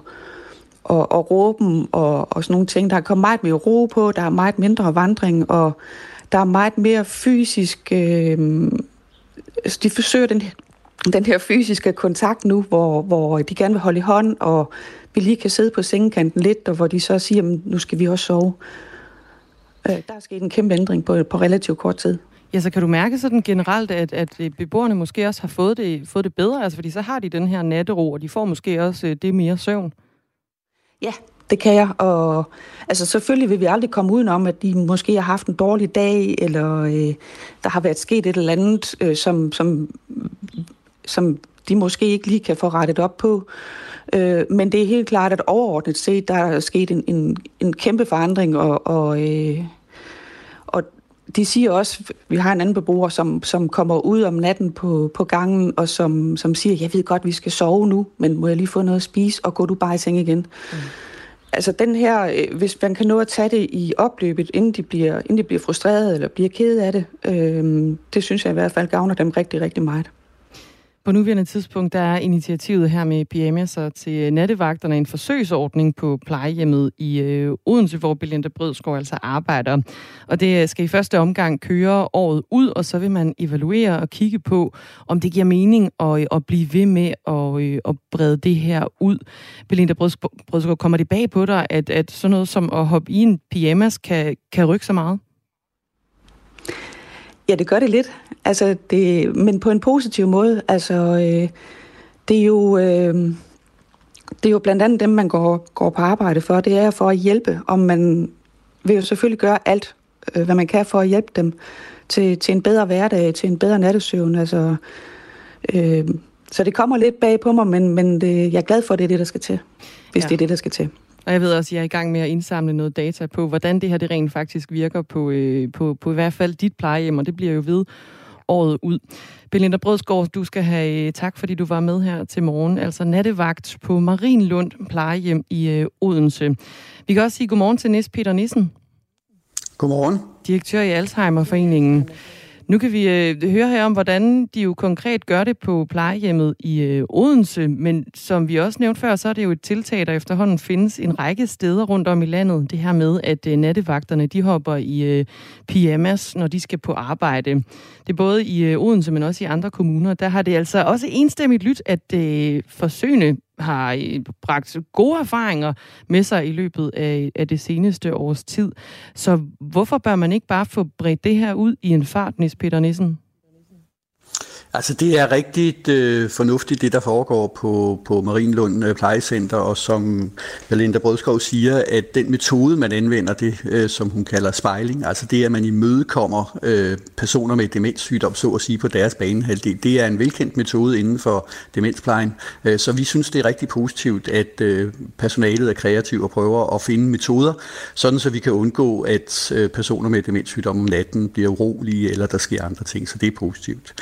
S9: og, og råben og, og sådan nogle ting. Der er kommet meget mere ro på, der er meget mindre vandring, og der er meget mere fysisk... Øh, altså, de forsøger den, den her fysiske kontakt nu, hvor, hvor de gerne vil holde i hånd, og vi lige kan sidde på sengekanten lidt, og hvor de så siger, at nu skal vi også sove. Øh, der er sket en kæmpe ændring på, på relativt kort tid.
S2: Ja, så kan du mærke sådan generelt, at, at øh, beboerne måske også har fået det, fået det bedre, altså fordi så har de den her nattero, og de får måske også øh, det mere søvn.
S9: Ja, det kan jeg, og altså selvfølgelig vil vi aldrig komme udenom, at de måske har haft en dårlig dag, eller øh, der har været sket et eller andet, øh, som, som, som de måske ikke lige kan få rettet op på. Øh, men det er helt klart, at overordnet set, der er sket en, en, en kæmpe forandring, og, og, øh, og de siger også, vi har en anden beboer, som, som kommer ud om natten på, på gangen, og som, som siger, jeg ved godt, vi skal sove nu, men må jeg lige få noget at spise, og gå du bare i seng igen. Mm. Altså den her, øh, hvis man kan nå at tage det i opløbet, inden de bliver, inden de bliver frustreret eller bliver ked af det, øh, det synes jeg i hvert fald gavner dem rigtig, rigtig meget.
S2: På nuværende tidspunkt der er initiativet her med pyjamaser til øh, nattevagterne en forsøgsordning på plejehjemmet i øh, Odense, hvor Belinda Brødskov altså arbejder. Og det øh, skal i første omgang køre året ud, og så vil man evaluere og kigge på, om det giver mening at, øh, at blive ved med at, at brede det her ud. Belinda Brødskov, kommer det bag på dig, at, at sådan noget som at hoppe i en pyjamas kan, kan rykke så meget?
S9: Ja, det gør det lidt. Altså, det, men på en positiv måde. Altså, øh, det er jo... Øh, det er jo blandt andet dem, man går, går på arbejde for. Det er for at hjælpe, og man vil jo selvfølgelig gøre alt, øh, hvad man kan for at hjælpe dem til, til en bedre hverdag, til en bedre nattesøvn. Altså, øh, så det kommer lidt bag på mig, men, men det, jeg er glad for, at det er det, der skal til. Hvis ja. det er det, der skal til.
S2: Og jeg ved også, at jeg er i gang med at indsamle noget data på, hvordan det her det rent faktisk virker på, øh, på, på i hvert fald dit plejehjem, og det bliver jo ved året ud. Belinda Brødsgaard, du skal have øh, tak, fordi du var med her til morgen. Altså nattevagt på Marienlund plejehjem i øh, Odense. Vi kan også sige godmorgen til Nis Peter Nissen.
S10: Godmorgen.
S2: Direktør i Alzheimerforeningen. Nu kan vi øh, høre her om, hvordan de jo konkret gør det på plejehjemmet i øh, Odense, men som vi også nævnte før, så er det jo et tiltag, der efterhånden findes en række steder rundt om i landet. Det her med, at øh, nattevagterne de hopper i øh, pyjamas, når de skal på arbejde. Det er både i øh, Odense, men også i andre kommuner. Der har det altså også enstemmigt lyt, at øh, forsøgene har øh, bragt gode erfaringer med sig i løbet af, af det seneste års tid. Så hvorfor bør man ikke bare få bredt det her ud i en fart, Nis Peter Nissen?
S10: Altså det er rigtig øh, fornuftigt, det der foregår på, på Marienlund øh, Plejecenter, og som Belinda Brødskov siger, at den metode, man anvender, det øh, som hun kalder spejling, altså det, at man imødekommer øh, personer med demenssygdom, så at sige, på deres banehalvdel, det er en velkendt metode inden for demensplejen. Øh, så vi synes, det er rigtig positivt, at øh, personalet er kreativ og prøver at finde metoder, sådan så vi kan undgå, at øh, personer med demenssygdom om natten bliver urolige, eller der sker andre ting, så det er positivt.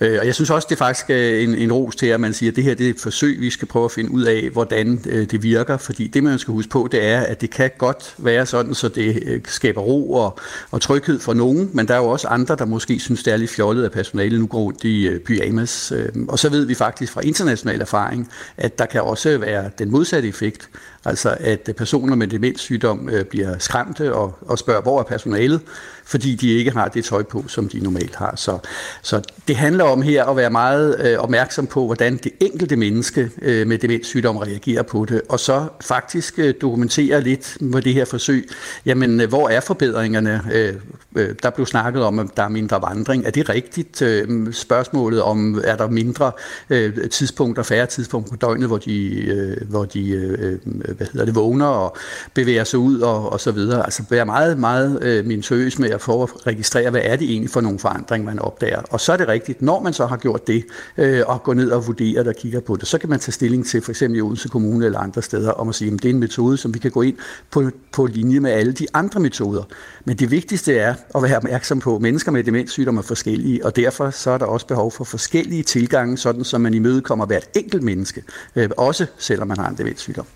S10: Øh, og jeg synes også, det er faktisk øh, en, en ros til, at man siger, at det her det er et forsøg, vi skal prøve at finde ud af, hvordan øh, det virker. Fordi det, man skal huske på, det er, at det kan godt være sådan, så det øh, skaber ro og, og tryghed for nogen, men der er jo også andre, der måske synes, det er lidt fjollet, at personalet nu går rundt i pyjamas. Øhm, og så ved vi faktisk fra international erfaring, at der kan også være den modsatte effekt. Altså at personer med demenssygdom øh, bliver skræmte og, og spørger, hvor er personalet? fordi de ikke har det tøj på, som de normalt har. Så, så det handler om her at være meget øh, opmærksom på, hvordan det enkelte menneske øh, med demenssygdom reagerer på det, og så faktisk øh, dokumentere lidt med det her forsøg, jamen øh, hvor er forbedringerne? Øh, øh, der blev snakket om, at der er mindre vandring. Er det rigtigt? Øh, spørgsmålet om, er der mindre øh, tidspunkter, færre tidspunkter på døgnet, hvor de, øh, hvor de øh, øh Øh, hvad hedder det, vågner og bevæger sig ud og, og så videre. Altså være meget, meget øh, minutøs med at få at registrere, hvad er det egentlig for nogle forandringer, man opdager. Og så er det rigtigt, når man så har gjort det, øh, og går ned og vurderer og kigger på det, så kan man tage stilling til, for eksempel i Odense Kommune eller andre steder, om at sige, at det er en metode, som vi kan gå ind på, på linje med alle de andre metoder. Men det vigtigste er at være opmærksom på, at mennesker med demenssygdomme er forskellige, og derfor så er der også behov for forskellige tilgange, sådan som man imødekommer hvert enkelt menneske, øh, også selvom man har en demenssygdom.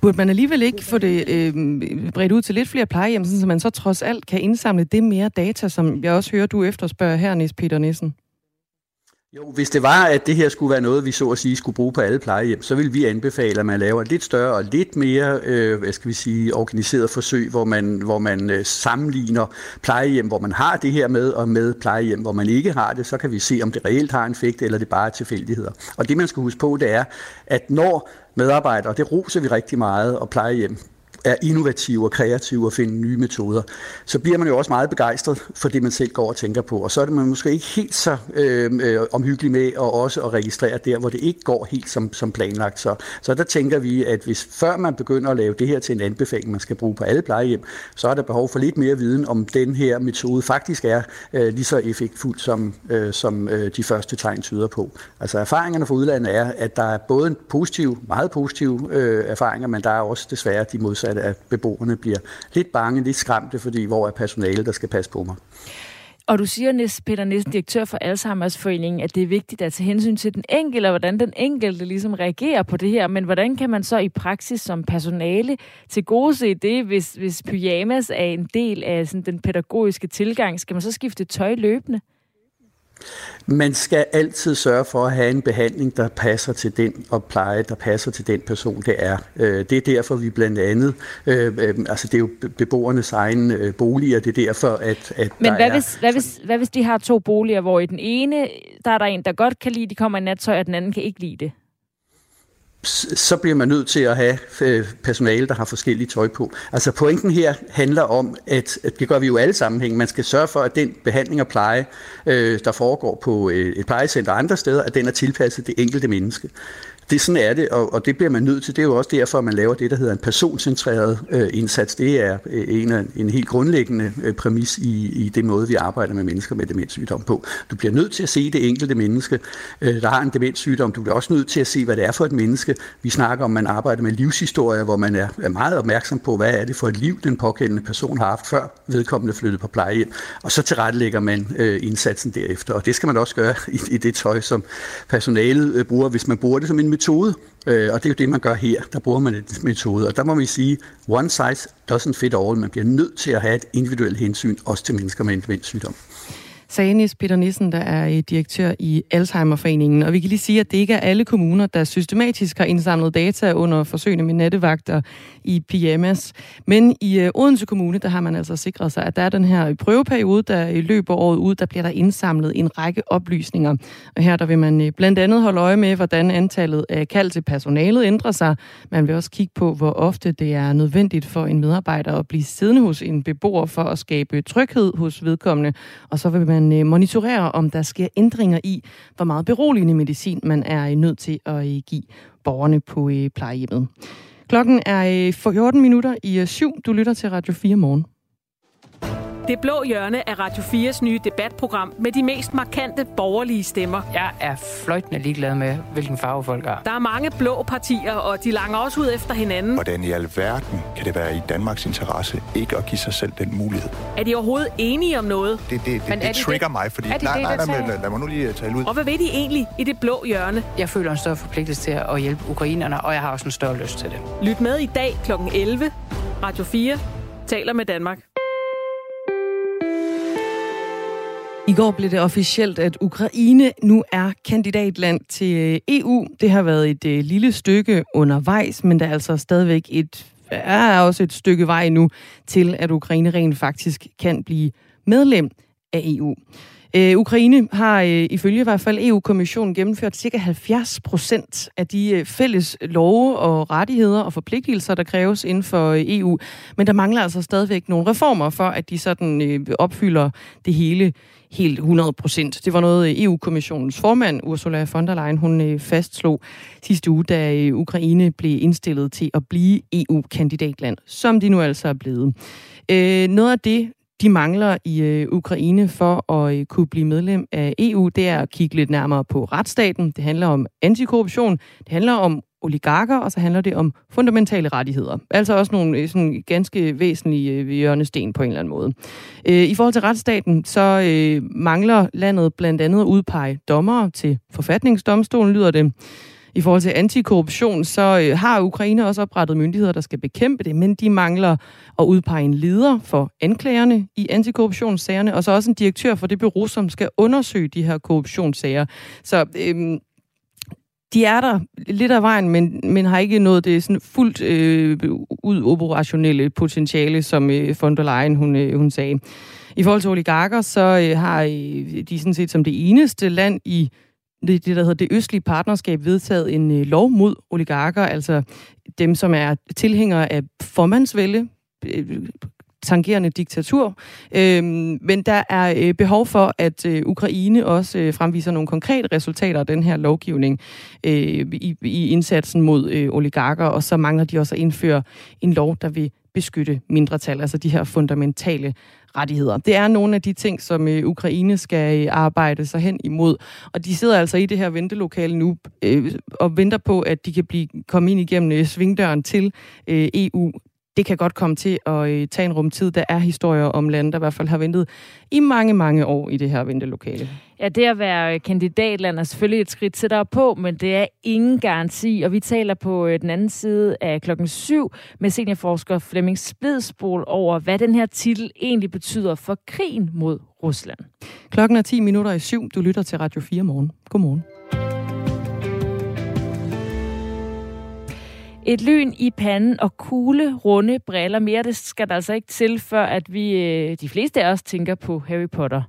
S2: Burde man alligevel ikke få det øh, bredt ud til lidt flere plejehjem, så man så trods alt kan indsamle det mere data, som jeg også hører, du efterspørger her, Nis Peter Nissen?
S10: Jo, hvis det var, at det her skulle være noget, vi så at sige skulle bruge på alle plejehjem, så vil vi anbefale, at man laver et lidt større og lidt mere, øh, hvad skal vi sige, organiseret forsøg, hvor man, hvor man øh, sammenligner plejehjem, hvor man har det her med, og med plejehjem, hvor man ikke har det, så kan vi se, om det reelt har en effekt, eller det bare er tilfældigheder. Og det, man skal huske på, det er, at når medarbejdere, det roser vi rigtig meget, og plejehjem er innovative og kreative og finde nye metoder, så bliver man jo også meget begejstret for det, man selv går og tænker på. Og så er det man måske ikke helt så øh, øh, omhyggelig med at også at registrere der, hvor det ikke går helt som, som planlagt. Så, så der tænker vi, at hvis før man begynder at lave det her til en anbefaling, man skal bruge på alle plejehjem, så er der behov for lidt mere viden om den her metode faktisk er øh, lige så effektfuld, som, øh, som øh, de første tegn tyder på. Altså erfaringerne fra udlandet er, at der er både en positiv, meget positive øh, erfaringer, men der er også desværre de modsatte, at beboerne bliver lidt bange, lidt skræmte, fordi hvor er personale, der skal passe på mig.
S1: Og du siger, Peter Nissen, direktør for Alzheimer's Foreningen, at det er vigtigt at tage hensyn til den enkelte, og hvordan den enkelte ligesom reagerer på det her. Men hvordan kan man så i praksis som personale til gode se det, hvis, hvis pyjamas er en del af sådan, den pædagogiske tilgang? Skal man så skifte tøj løbende?
S10: Man skal altid sørge for at have en behandling, der passer til den, og pleje, der passer til den person, det er. Øh, det er derfor, vi blandt andet, øh, øh, altså det er jo beboernes egen boliger, det er derfor, at, at
S1: Men hvad, er, hvis, hvad, hvis, hvad hvis de har to boliger, hvor i den ene, der er der en, der godt kan lide, de kommer i nattøj, og den anden kan ikke lide det?
S10: Så bliver man nødt til at have øh, personale, der har forskellige tøj på. Altså pointen her handler om, at, at det gør vi jo alle sammenhæng. Man skal sørge for, at den behandling og pleje, øh, der foregår på øh, et plejecenter og andre steder, at den er tilpasset det enkelte menneske. Det sådan er det, og, og det bliver man nødt til. Det er jo også derfor, at man laver det, der hedder en personcentreret øh, indsats. Det er øh, en, af, en helt grundlæggende øh, præmis i, i det måde, vi arbejder med mennesker med demenssygdom på. Du bliver nødt til at se det enkelte menneske, øh, der har en demenssygdom. Du bliver også nødt til at se, hvad det er for et menneske. Vi snakker om, at man arbejder med livshistorier, hvor man er, er meget opmærksom på, hvad er det for et liv, den pågældende person har haft, før vedkommende flyttede på plejehjem. Og så tilrettelægger man øh, indsatsen derefter. Og det skal man også gøre i, i det tøj, som personalet øh, bruger, hvis man bruger det som en metode, øh, og det er jo det, man gør her. Der bruger man en metode, og der må vi sige, one size doesn't fit all. Man bliver nødt til at have et individuelt hensyn, også til mennesker med en sygdom
S2: sagde Nis Peter Nissen, der er direktør i Alzheimerforeningen. Og vi kan lige sige, at det ikke er alle kommuner, der systematisk har indsamlet data under forsøgene med nattevagter i PMS. Men i øh, Odense Kommune, der har man altså sikret sig, at der er den her prøveperiode, der i løber året ud, der bliver der indsamlet en række oplysninger. Og her der vil man øh, blandt andet holde øje med, hvordan antallet af kald til personalet ændrer sig. Man vil også kigge på, hvor ofte det er nødvendigt for en medarbejder at blive siddende hos en beboer for at skabe tryghed hos vedkommende. Og så vil man man øh, monitorerer, om der sker ændringer i, hvor meget beroligende medicin man er øh, nødt til at øh, give borgerne på plejehjemmet. Klokken er 14 minutter i syv. Du lytter til Radio 4 morgen.
S11: Det blå hjørne af Radio 4's nye debatprogram med de mest markante borgerlige stemmer.
S12: Jeg er fløjtende ligeglad med, hvilken farve folk er.
S11: Der er mange blå partier, og de langer også ud efter hinanden.
S13: Hvordan i alverden kan det være i Danmarks interesse ikke at give sig selv den mulighed?
S11: Er de overhovedet enige om noget?
S13: Det, det, det, det trigger det? mig, fordi...
S11: Er det
S13: nej,
S11: det,
S13: nej, nej, nej, lad mig nu lige tale ud.
S11: Og hvad ved de egentlig i det blå hjørne?
S12: Jeg føler en større forpligtelse til at hjælpe ukrainerne, og jeg har også en større lyst til det.
S11: Lyt med i dag kl. 11. Radio 4 taler med Danmark.
S2: I går blev det officielt, at Ukraine nu er kandidatland til øh, EU. Det har været et øh, lille stykke undervejs, men der er altså stadigvæk et, er også et stykke vej nu til, at Ukraine rent faktisk kan blive medlem af EU. Øh, Ukraine har øh, ifølge i hvert fald EU-kommissionen gennemført ca. 70 procent af de øh, fælles love og rettigheder og forpligtelser, der kræves inden for øh, EU. Men der mangler altså stadigvæk nogle reformer for, at de sådan øh, opfylder det hele helt 100 procent. Det var noget, EU-kommissionens formand, Ursula von der Leyen, hun øh, fastslog sidste uge, da øh, Ukraine blev indstillet til at blive EU-kandidatland, som de nu altså er blevet. Øh, noget af det, de mangler i Ukraine for at kunne blive medlem af EU, det er at kigge lidt nærmere på retsstaten. Det handler om antikorruption, det handler om oligarker, og så handler det om fundamentale rettigheder. Altså også nogle øh, sådan, ganske væsentlige øh, hjørnesten på en eller anden måde. Øh, I forhold til retsstaten, så øh, mangler landet blandt andet at udpege dommere til forfatningsdomstolen, lyder det. I forhold til antikorruption, så har Ukraine også oprettet myndigheder, der skal bekæmpe det, men de mangler at udpege en leder for anklagerne i antikorruptionssagerne, og så også en direktør for det bureau, som skal undersøge de her korruptionssager. Så øhm, de er der lidt af vejen, men, men har ikke nået det sådan fuldt øh, ud operationelle potentiale, som øh, von der Leyen hun, øh, hun sagde. I forhold til oligarker, så øh, har øh, de sådan set som det eneste land i det, det, der hedder det østlige partnerskab vedtaget en øh, lov mod oligarker, altså dem, som er tilhængere af formandsvælde, øh, tangerende diktatur. Øh, men der er øh, behov for, at øh, Ukraine også øh, fremviser nogle konkrete resultater af den her lovgivning øh, i, i indsatsen mod øh, oligarker, og så mangler de også at indføre en lov, der vil beskytte mindretal, altså de her fundamentale rettigheder. Det er nogle af de ting, som øh, Ukraine skal øh, arbejde sig hen imod, og de sidder altså i det her ventelokale nu øh, og venter på, at de kan blive komme ind igennem øh, svingdøren til øh, EU det kan godt komme til at øh, tage en rumtid. Der er historier om lande, der i hvert fald har ventet i mange, mange år i det her ventelokale.
S1: Ja, det at være kandidatland er selvfølgelig et skridt tættere på, men det er ingen garanti. Og vi taler på øh, den anden side af klokken syv med seniorforsker Flemming Splidsbol over, hvad den her titel egentlig betyder for krigen mod Rusland.
S2: Klokken er 10 minutter i syv. Du lytter til Radio 4 morgen. Godmorgen.
S1: Et lyn i panden og kugle, runde briller. Mere det skal der altså ikke til, før at vi, øh, de fleste af os tænker på Harry Potter.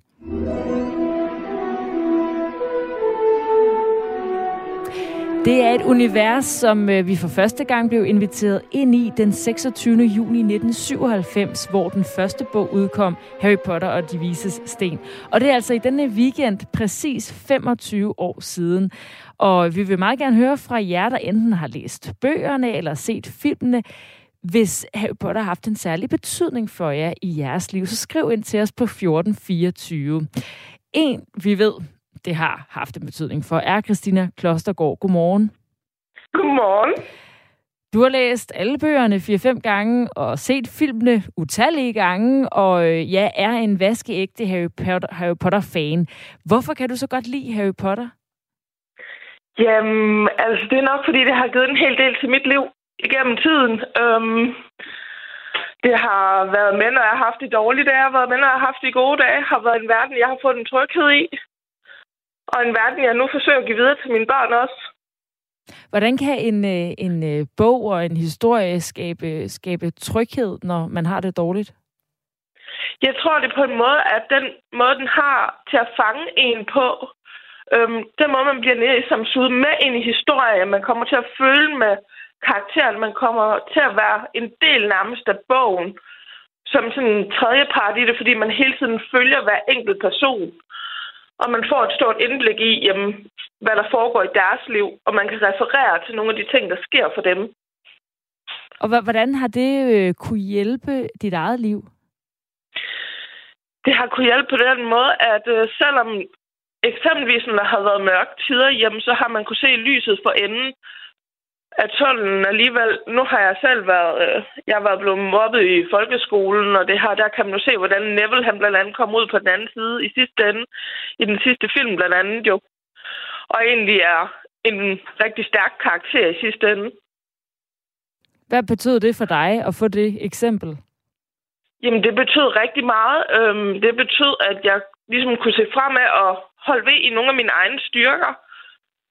S1: Det er et univers, som øh, vi for første gang blev inviteret ind i den 26. juni 1997, hvor den første bog udkom, Harry Potter og De Vises Sten. Og det er altså i denne weekend præcis 25 år siden. Og vi vil meget gerne høre fra jer, der enten har læst bøgerne eller set filmene. Hvis Harry Potter har haft en særlig betydning for jer i jeres liv, så skriv ind til os på 1424. En, vi ved, det har haft en betydning for, er Christina Klostergaard. Godmorgen.
S14: Godmorgen.
S1: Du har læst alle bøgerne 4-5 gange og set filmene utallige gange, og øh, ja, er en vaskeægte Harry Potter, Harry Potter-fan. Hvorfor kan du så godt lide Harry Potter?
S14: Jamen, altså det er nok, fordi det har givet en hel del til mit liv igennem tiden. Um, det har været med, når jeg har haft de dårlige dage, har været med, når jeg har haft de gode dage, har været en verden, jeg har fået en tryghed i. Og en verden, jeg nu forsøger at give videre til mine børn også.
S1: Hvordan kan en, øh, en øh, bog og en historie skabe, skabe tryghed, når man har det dårligt?
S14: Jeg tror, det er på en måde, at den måde, den har til at fange en på, øhm, den måde, man bliver som suget med ind i historien, man kommer til at føle med karakteren, man kommer til at være en del nærmest af bogen, som sådan en tredje part i det, fordi man hele tiden følger hver enkelt person og man får et stort indblik i, jamen, hvad der foregår i deres liv, og man kan referere til nogle af de ting, der sker for dem.
S1: Og hvordan har det øh, kunne hjælpe dit eget liv?
S14: Det har kunne hjælpe på den måde, at øh, selvom eksempelvis når der har været mørke tider, jamen, så har man kunne se lyset for enden at tunnelen alligevel... Nu har jeg selv været... Øh, jeg har været blevet mobbet i folkeskolen, og det her, der kan man jo se, hvordan Neville han blandt andet kom ud på den anden side i sidste ende, i den sidste film blandt andet jo. Og egentlig er en rigtig stærk karakter i sidste ende.
S1: Hvad betød det for dig at få det eksempel?
S14: Jamen, det betød rigtig meget. Øhm, det betød, at jeg ligesom kunne se fremad og holde ved i nogle af mine egne styrker.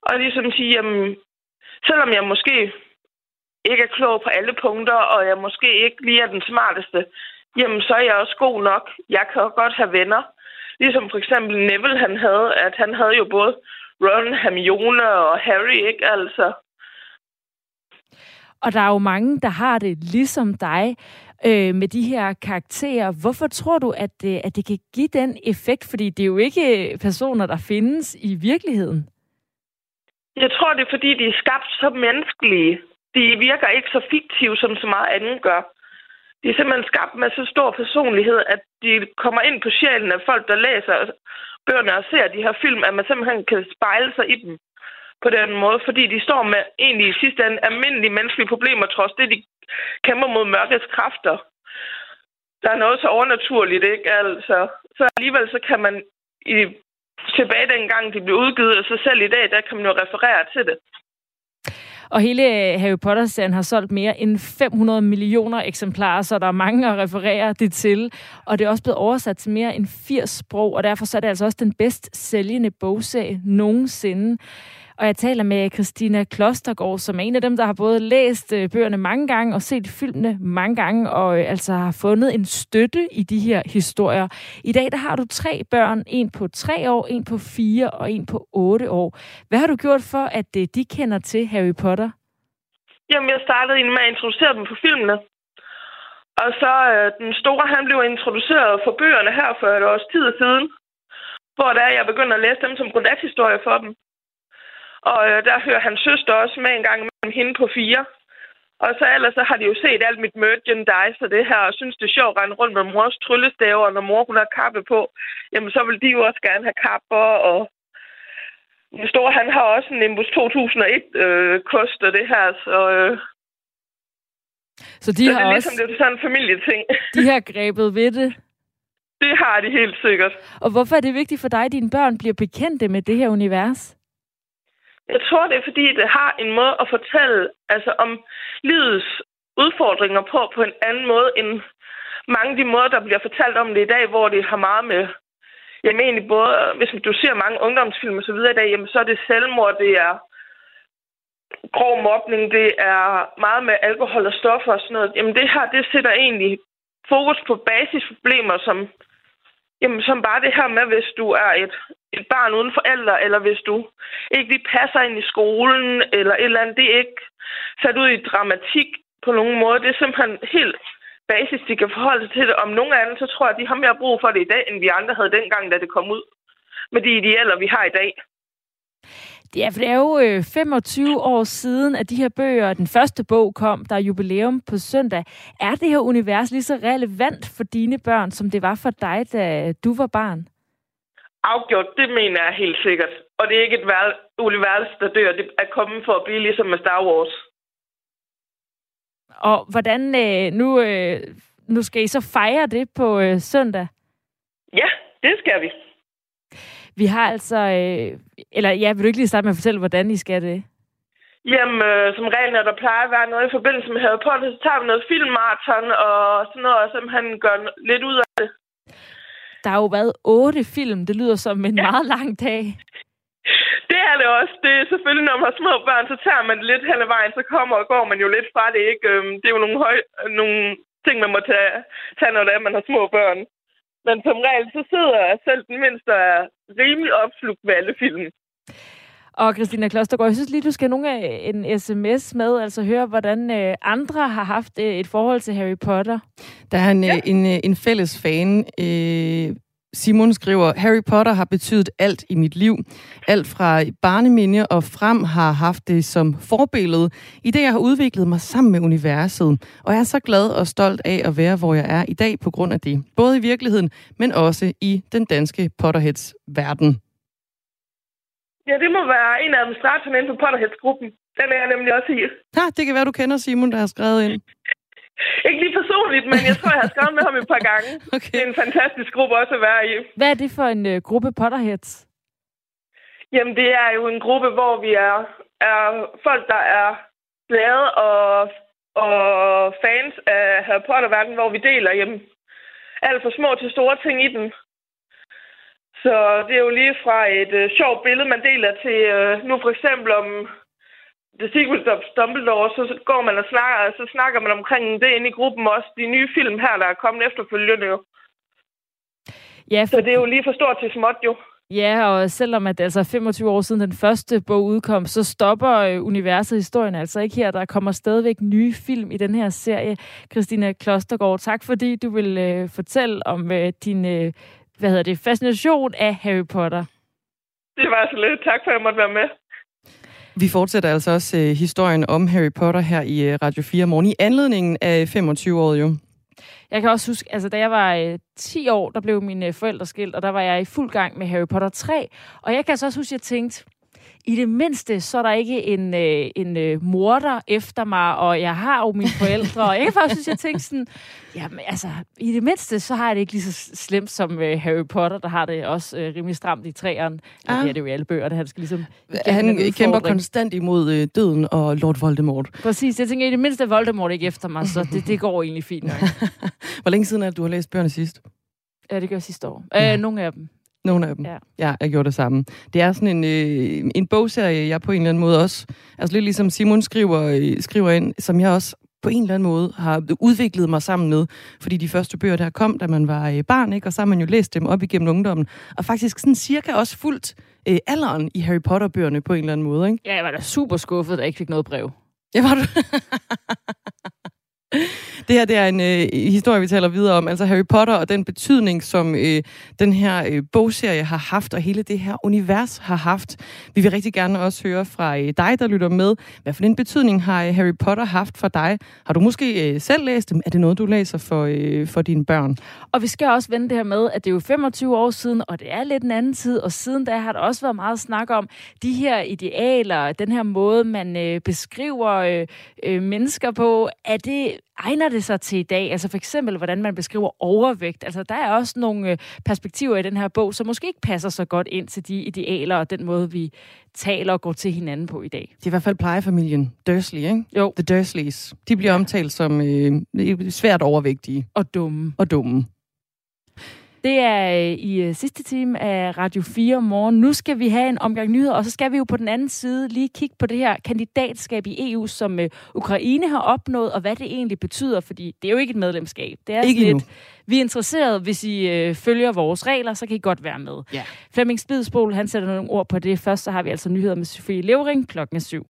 S14: Og ligesom sige, jamen, selvom jeg måske ikke er klog på alle punkter, og jeg måske ikke lige er den smarteste, jamen så er jeg også god nok. Jeg kan godt have venner. Ligesom for eksempel Neville, han havde, at han havde jo både Ron, Hermione og Harry, ikke altså?
S1: Og der er jo mange, der har det ligesom dig øh, med de her karakterer. Hvorfor tror du, at øh, at det kan give den effekt? Fordi det er jo ikke øh, personer, der findes i virkeligheden.
S14: Jeg tror, det er fordi, de er skabt så menneskelige. De virker ikke så fiktive, som så meget andet gør. De er simpelthen skabt med så stor personlighed, at de kommer ind på sjælen af folk, der læser bøgerne og ser de her film, at man simpelthen kan spejle sig i dem på den måde, fordi de står med egentlig i sidste ende almindelige menneskelige problemer, trods det, de kæmper mod mørkets kræfter. Der er noget så overnaturligt, ikke? Altså, så alligevel så kan man i tilbage dengang de blev udgivet, og så selv i dag, der kan man jo referere til det.
S1: Og hele øh, Harry Potter-serien har solgt mere end 500 millioner eksemplarer, så der er mange at referere det til. Og det er også blevet oversat til mere end 80 sprog, og derfor så er det altså også den bedst sælgende bogserie nogensinde. Og jeg taler med Christina Klostergaard, som er en af dem, der har både læst øh, bøgerne mange gange og set filmene mange gange, og øh, altså har fundet en støtte i de her historier. I dag der har du tre børn, en på tre år, en på fire og en på otte år. Hvad har du gjort for, at øh, de kender til Harry Potter?
S14: Jamen, jeg startede med at introducere dem på filmene. Og så øh, den store, han blev introduceret for bøgerne her for et års tid siden, hvor der jeg begyndte at læse dem som godnathistorie for dem. Og øh, der hører hans søster også med en gang med hende på fire. Og så ellers så har de jo set alt mit merchandise og det her, og synes det er sjovt at rende rundt med mors tryllestaver, og når mor hun har kappe på, jamen så vil de jo også gerne have kapper, og den store, han har også en Nimbus 2001 øh, og det her, så... Øh,
S1: så de
S14: så
S1: har
S14: det er
S1: også...
S14: ligesom, det er sådan en familieting.
S1: De har grebet ved det.
S14: Det har de helt sikkert.
S1: Og hvorfor er det vigtigt for dig, at dine børn bliver bekendte med det her univers?
S14: Jeg tror, det er fordi, det har en måde at fortælle altså, om livets udfordringer på, på en anden måde, end mange af de måder, der bliver fortalt om det i dag, hvor det har meget med, jamen egentlig både, hvis du ser mange ungdomsfilm og så videre i dag, jamen så er det selvmord, det er grov mobning, det er meget med alkohol og stoffer og sådan noget. Jamen det her, det sætter egentlig fokus på basisproblemer, som, jamen, som bare det her med, hvis du er et, et barn uden forældre, eller hvis du ikke lige passer ind i skolen, eller et eller andet, det er ikke sat ud i dramatik på nogen måde. Det er simpelthen helt basis, de kan forholde sig til det. Om nogen anden, så tror jeg, de har mere brug for det i dag, end vi andre havde dengang, da det kom ud. Med de idealer, vi har i dag.
S1: Ja, for det er jo øh, 25 år siden, at de her bøger, den første bog kom, der er jubilæum på søndag. Er det her univers lige så relevant for dine børn, som det var for dig, da du var barn?
S14: Afgjort, det mener jeg helt sikkert. Og det er ikke et univers, der dør. Det er kommet for at blive ligesom med Star Wars.
S1: Og hvordan, øh, nu, øh, nu skal I så fejre det på øh, søndag?
S14: Ja, det skal vi.
S1: Vi har altså, øh, eller ja, vil du ikke lige starte med at fortælle, hvordan I skal det?
S14: Jamen, øh, som regel, når der plejer at være noget i forbindelse med Harry Potter, så tager vi noget filmmarathon og sådan noget, og simpelthen gør lidt ud af det.
S1: Der har jo været otte film. Det lyder som en ja. meget lang dag.
S14: Det er det også. Det er selvfølgelig, når man har små børn, så tager man det lidt hen ad vejen, så kommer og går man jo lidt fra det, ikke? Øhm, det er jo nogle, høj, nogle ting, man må tage, tage når det er, man har små børn. Men som regel, så sidder jeg selv den mindste er rimelig opslugt ved alle film.
S1: Og Christina Klostergaard, jeg synes lige, du skal nogle en sms med, altså høre, hvordan øh, andre har haft øh, et forhold til Harry Potter.
S2: Der er en, ja. en, en fælles fan, øh, Simon skriver, Harry Potter har betydet alt i mit liv. Alt fra barneminde og frem har haft det som forbillede i det, jeg har udviklet mig sammen med universet. Og jeg er så glad og stolt af at være, hvor jeg er i dag på grund af det. Både i virkeligheden, men også i den danske Potterheads verden.
S14: Ja, det må være en af administratorerne inde på Potterheads-gruppen. Den er jeg nemlig også i.
S2: Ja, det kan være, du kender Simon, der har skrevet ind.
S14: Ikke lige personligt, men jeg tror, jeg har skrevet med ham et par gange. Okay. Det er en fantastisk gruppe også at være i.
S1: Hvad er det for en uh, gruppe Potterheads?
S14: Jamen, det er jo en gruppe, hvor vi er, er folk, der er glade og, og fans af Harry Potter-verden, hvor vi deler jamen, alt for små til store ting i den. Så det er jo lige fra et uh, sjovt billede, man deler til uh, nu for eksempel om Secret of Dumbledore, så går man og snakker, så snakker man omkring det inde i gruppen også. De nye film her, der er kommet efterfølgende jo.
S1: Ja, for...
S14: Så det er jo lige for stort til småt jo.
S1: Ja, og selvom at det altså 25 år siden den første bog udkom, så stopper øh, universet historien altså ikke her. Der kommer stadigvæk nye film i den her serie. Christina Klostergaard, tak fordi du vil øh, fortælle om øh, din øh, hvad hedder det, fascination af Harry Potter.
S14: Det var så lidt. Tak for, at jeg måtte være med.
S2: Vi fortsætter altså også øh, historien om Harry Potter her i øh, Radio 4 morgen i anledningen af 25-året jo.
S1: Jeg kan også huske, altså da jeg var øh, 10 år, der blev mine øh, forældre skilt, og der var jeg i fuld gang med Harry Potter 3. Og jeg kan altså også huske, at jeg tænkte, i det mindste, så er der ikke en, øh, en øh, morder efter mig, og jeg har jo mine forældre. Og jeg kan faktisk synes, jeg tænkte sådan, jamen altså, i det mindste, så har jeg det ikke lige så slemt som øh, Harry Potter, der har det også øh, rimelig stramt i træerne. Ja, ah. det er jo i alle bøger, det han skal ligesom...
S2: Han kæmper konstant imod øh, døden og Lord Voldemort.
S1: Præcis, jeg tænker, i det mindste er Voldemort ikke efter mig, så det, det går egentlig fint nok.
S2: Hvor længe siden er det, du har læst bøgerne sidst?
S1: Ja, det gør sidste år. Ja. Øh, nogle af dem.
S2: Nogle af dem.
S1: Ja.
S2: ja, jeg gjorde det samme. Det er sådan en, øh, en bogserie, jeg på en eller anden måde også, altså lidt ligesom Simon skriver, øh, skriver ind, som jeg også på en eller anden måde har udviklet mig sammen med. Fordi de første bøger der kom, da man var øh, barn, ikke? og så har man jo læst dem op igennem ungdommen. Og faktisk sådan cirka også fuldt øh, alderen i Harry Potter-bøgerne på en eller anden måde. Ikke?
S1: Ja, jeg var da super skuffet, da jeg ikke fik noget brev.
S2: Ja, var du? Det her det er en øh, historie, vi taler videre om, altså Harry Potter og den betydning, som øh, den her øh, bogserie har haft, og hele det her univers har haft. Vi vil rigtig gerne også høre fra øh, dig, der lytter med. Hvad for en betydning har øh, Harry Potter haft for dig? Har du måske øh, selv læst dem? Er det noget, du læser for, øh, for dine børn?
S1: Og vi skal også vende det her med, at det er jo 25 år siden, og det er lidt en anden tid, og siden da har der også været meget snak om de her idealer, den her måde, man øh, beskriver øh, øh, mennesker på. Er det, egner det sig til i dag? Altså for eksempel, hvordan man beskriver overvægt. Altså der er også nogle øh, perspektiver i den her bog, som måske ikke passer så godt ind til de idealer og den måde, vi taler og går til hinanden på i dag.
S2: Det er i hvert fald plejefamilien Dursley, ikke?
S1: Jo.
S2: The Dursleys. De bliver omtalt som øh, svært overvægtige.
S1: Og dumme.
S2: Og dumme.
S1: Det er øh, i øh, sidste time af Radio 4 morgen. Nu skal vi have en omgang nyheder, og så skal vi jo på den anden side lige kigge på det her kandidatskab i EU, som øh, Ukraine har opnået, og hvad det egentlig betyder, fordi det er jo ikke et medlemskab. Det er
S2: Ikke
S1: lidt, vi er interesserede, hvis I øh, følger vores regler, så kan I godt være med.
S2: Ja.
S1: Flemming Spidsbol, han sætter nogle ord på det. Først så har vi altså nyheder med Sofie Levering klokken er syv.